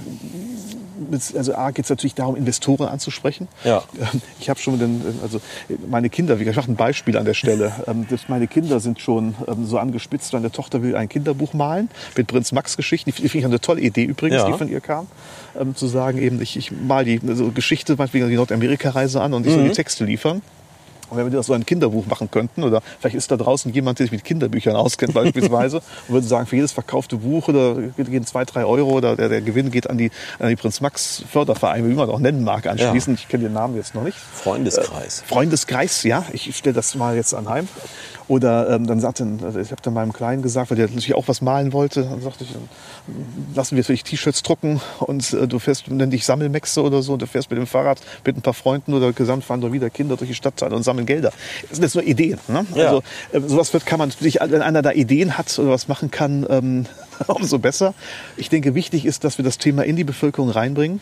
also A geht es natürlich darum, Investoren anzusprechen. Ja. Ähm, Ich habe schon den, also meine Kinder, wie gesagt, ein Beispiel an der Stelle. Ähm, meine Kinder sind schon ähm, so angespitzt. Meine Tochter will ein Kinderbuch malen mit Prinz Max Geschichten. Die finde ich eine tolle Idee übrigens, Ja. die von ihr kam, zu sagen eben, ich, ich mal die also Geschichte, meinetwegen die Nordamerika-Reise an und ich soll die Texte liefern. Und wenn wir das so ein Kinderbuch machen könnten, oder vielleicht ist da draußen jemand, der sich mit Kinderbüchern auskennt beispielsweise, und würde sagen, für jedes verkaufte Buch oder gehen zwei, drei Euro oder der, der Gewinn geht an die, an die Prinz Max Fördervereine, wie man auch nennen mag, anschließend. Ich kenne den Namen jetzt noch nicht. Freundeskreis. Freundeskreis, ja, ich stelle das mal jetzt anheim. Oder ähm, dann sagte, also ich habe dann meinem Kleinen gesagt, weil der natürlich auch was malen wollte, dann sagte ich, lassen wir vielleicht T-Shirts drucken und äh, du fährst, nenn dich Sammelmexe oder so und du fährst mit dem Fahrrad mit ein paar Freunden oder gesamt fahren doch wieder Kinder durch die Stadtteile und sammeln Gelder. Das sind jetzt nur Ideen. Ne? Ja. Also äh, sowas wird, kann man natürlich, wenn einer da Ideen hat oder was machen kann, ähm, umso besser. Ich denke, wichtig ist, dass wir das Thema in die Bevölkerung reinbringen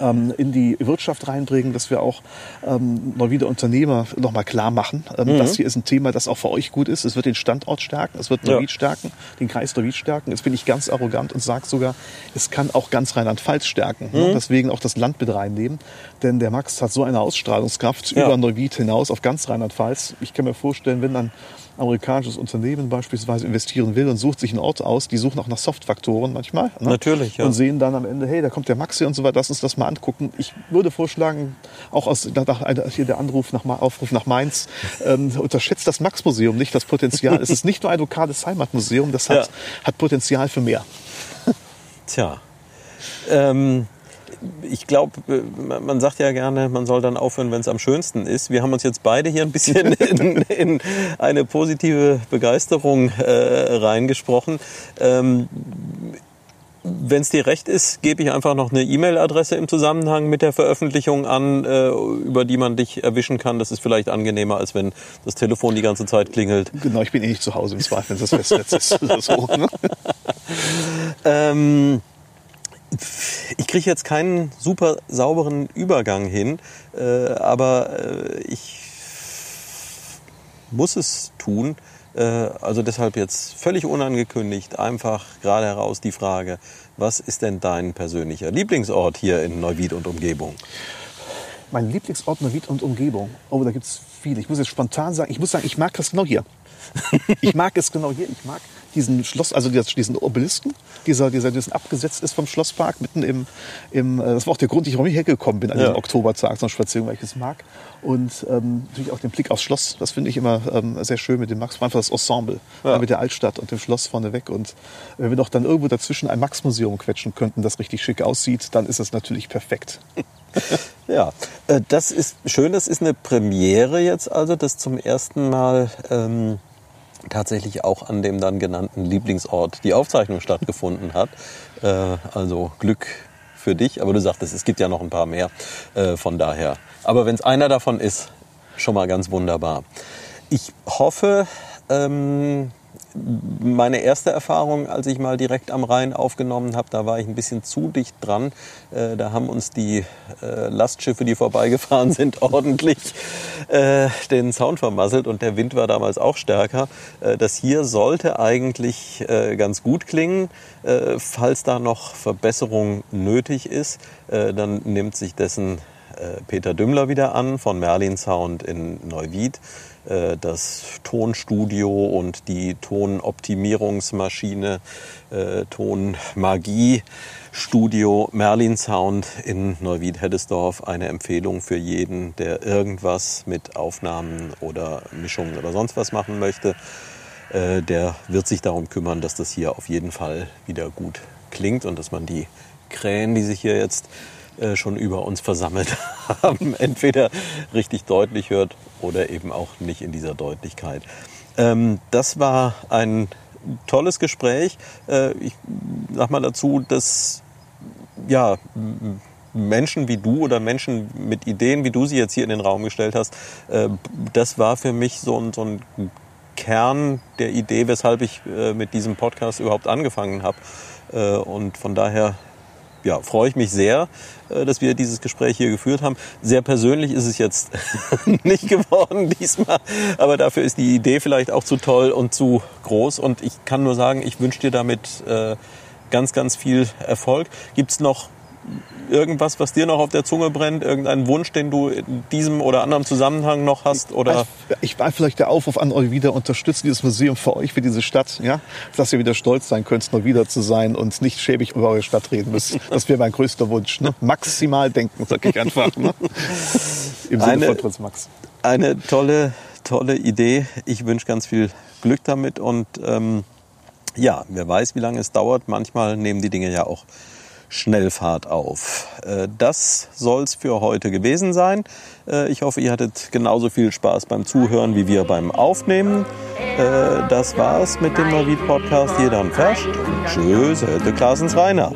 ähm, in die Wirtschaft reinbringen, dass wir auch ähm, mal wieder Unternehmer nochmal klar machen. Ähm, Das hier ist ein Thema, das auch für euch gut ist. Es wird den Standort stärken, es wird Ja. Neuwied stärken, den Kreis Neuwied stärken. Jetzt bin ich ganz arrogant und sage sogar, es kann auch ganz Rheinland-Pfalz stärken. Ne? Deswegen auch das Land mit reinnehmen. Denn der Max hat so eine Ausstrahlungskraft Ja. über Neuwied hinaus auf ganz Rheinland-Pfalz. Ich kann mir vorstellen, wenn dann amerikanisches Unternehmen beispielsweise investieren will und sucht sich einen Ort aus, die suchen auch nach Soft-Faktoren manchmal. Ne? Natürlich, ja. Und sehen dann am Ende, hey, da kommt der Maxi und so weiter, lass uns das mal angucken. Ich würde vorschlagen, auch aus hier der Anruf nach, Aufruf nach Mainz, ähm, unterschätzt das Max-Museum nicht, das Potenzial. es ist nicht nur ein lokales Heimatmuseum, das hat, Ja. hat Potenzial für mehr. Tja. Ähm, ich glaube, man sagt ja gerne, man soll dann aufhören, wenn es am schönsten ist. Wir haben uns jetzt beide hier ein bisschen in, in eine positive Begeisterung äh, reingesprochen. Ähm, wenn es dir recht ist, gebe ich einfach noch eine E-Mail-Adresse im Zusammenhang mit der Veröffentlichung an, äh, über die man dich erwischen kann. Das ist vielleicht angenehmer, als wenn das Telefon die ganze Zeit klingelt. Genau, ich bin eh nicht zu Hause im Zweifel, wenn das Festnetz ist. Oder so, ne? Ähm, ich kriege jetzt keinen super sauberen Übergang hin, äh, aber äh, ich muss es tun. Äh, also deshalb jetzt völlig unangekündigt, einfach gerade heraus die Frage, was ist denn dein persönlicher Lieblingsort hier in Neuwied und Umgebung? Mein Lieblingsort Neuwied und Umgebung. Oh, da gibt's viele. Ich muss jetzt spontan sagen, ich muss sagen, ich mag das genau hier. Ich mag es genau hier. Ich mag diesen Schloss, also diesen Obelisken, dieser, dieser, diesen abgesetzt ist vom Schlosspark mitten im, im, äh, das war auch der Grund, warum ich hergekommen bin an diesem Ja. Oktobertag, so eine Spaziergang, weil ich es mag. Und ähm, natürlich auch den Blick aufs Schloss, das finde ich immer ähm, sehr schön mit dem Max, einfach das Ensemble, Ja. mit der Altstadt und dem Schloss vorneweg. Und wenn wir doch dann irgendwo dazwischen ein Max-Museum quetschen könnten, das richtig schick aussieht, dann ist es natürlich perfekt. Ja, äh, das ist schön. Das ist eine Premiere jetzt also, das zum ersten Mal ähm, tatsächlich auch an dem dann genannten Lieblingsort die Aufzeichnung stattgefunden hat. Äh, also Glück für dich. Aber du sagtest, es gibt ja noch ein paar mehr. Äh, von daher. Aber wenn es einer davon ist, schon mal ganz wunderbar. Ich hoffe, ähm, meine erste Erfahrung, als ich mal direkt am Rhein aufgenommen habe, da war ich ein bisschen zu dicht dran. Äh, da haben uns die äh, Lastschiffe, die vorbeigefahren sind, ordentlich äh, den Sound vermasselt und der Wind war damals auch stärker. Äh, das hier sollte eigentlich äh, ganz gut klingen. Äh, falls da noch Verbesserung nötig ist, dann nimmt sich dessen Peter Dümmler wieder an von Merlin Sound in Neuwied. Äh, Das Tonstudio und die Tonoptimierungsmaschine, äh, Tonmagie Studio Merlin Sound in Neuwied-Heddesdorf. Eine Empfehlung für jeden, der irgendwas mit Aufnahmen oder Mischungen oder sonst was machen möchte. Äh, Der wird sich darum kümmern, dass das hier auf jeden Fall wieder gut klingt und dass man die Krähen, die sich hier jetzt äh, schon über uns versammelt haben, entweder richtig deutlich hört oder eben auch nicht in dieser Deutlichkeit. Ähm, das war ein tolles Gespräch. Äh, ich sag mal dazu, dass ja, Menschen wie du oder Menschen mit Ideen, wie du sie jetzt hier in den Raum gestellt hast, äh, das war für mich so ein, so ein Kern der Idee, weshalb ich äh, mit diesem Podcast überhaupt angefangen habe. Äh, und von daher ja, freue ich mich sehr, äh, dass wir dieses Gespräch hier geführt haben. Sehr persönlich ist es jetzt nicht geworden diesmal, aber dafür ist die Idee vielleicht auch zu toll und zu groß. Und ich kann nur sagen, ich wünsche dir damit äh, ganz, ganz viel Erfolg. Gibt es noch irgendwas, was dir noch auf der Zunge brennt? Irgendeinen Wunsch, den du in diesem oder anderen Zusammenhang noch hast? Oder? Ich war vielleicht der Aufruf an euch wieder, unterstützt dieses Museum für euch, für diese Stadt, ja? Dass ihr wieder stolz sein könnt, noch wieder zu sein und nicht schäbig über eure Stadt reden müsst. Das wäre mein größter Wunsch. Ne? Maximal denken, sag ich einfach. Ne? Im Sinne eine, von Prinz Max. Eine tolle, tolle Idee. Ich wünsche ganz viel Glück damit und ähm, ja, wer weiß, wie lange es dauert. Manchmal nehmen die Dinge ja auch Schnellfahrt auf. Äh, das soll's für heute gewesen sein. Äh, ich hoffe, ihr hattet genauso viel Spaß beim Zuhören wie wir beim Aufnehmen. Äh, das war's mit dem Neuwied Podcast. Hier dann fest. Tschüss, Hörte Klaasens Rainer.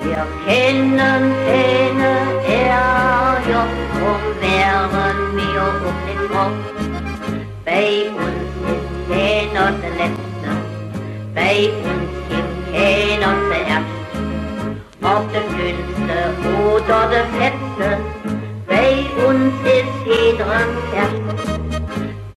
Bei uns ist keiner der Letzte, bei uns gibt keiner der Erste ob der Schönste oder der Fetzte, bei uns ist eh jedem fest.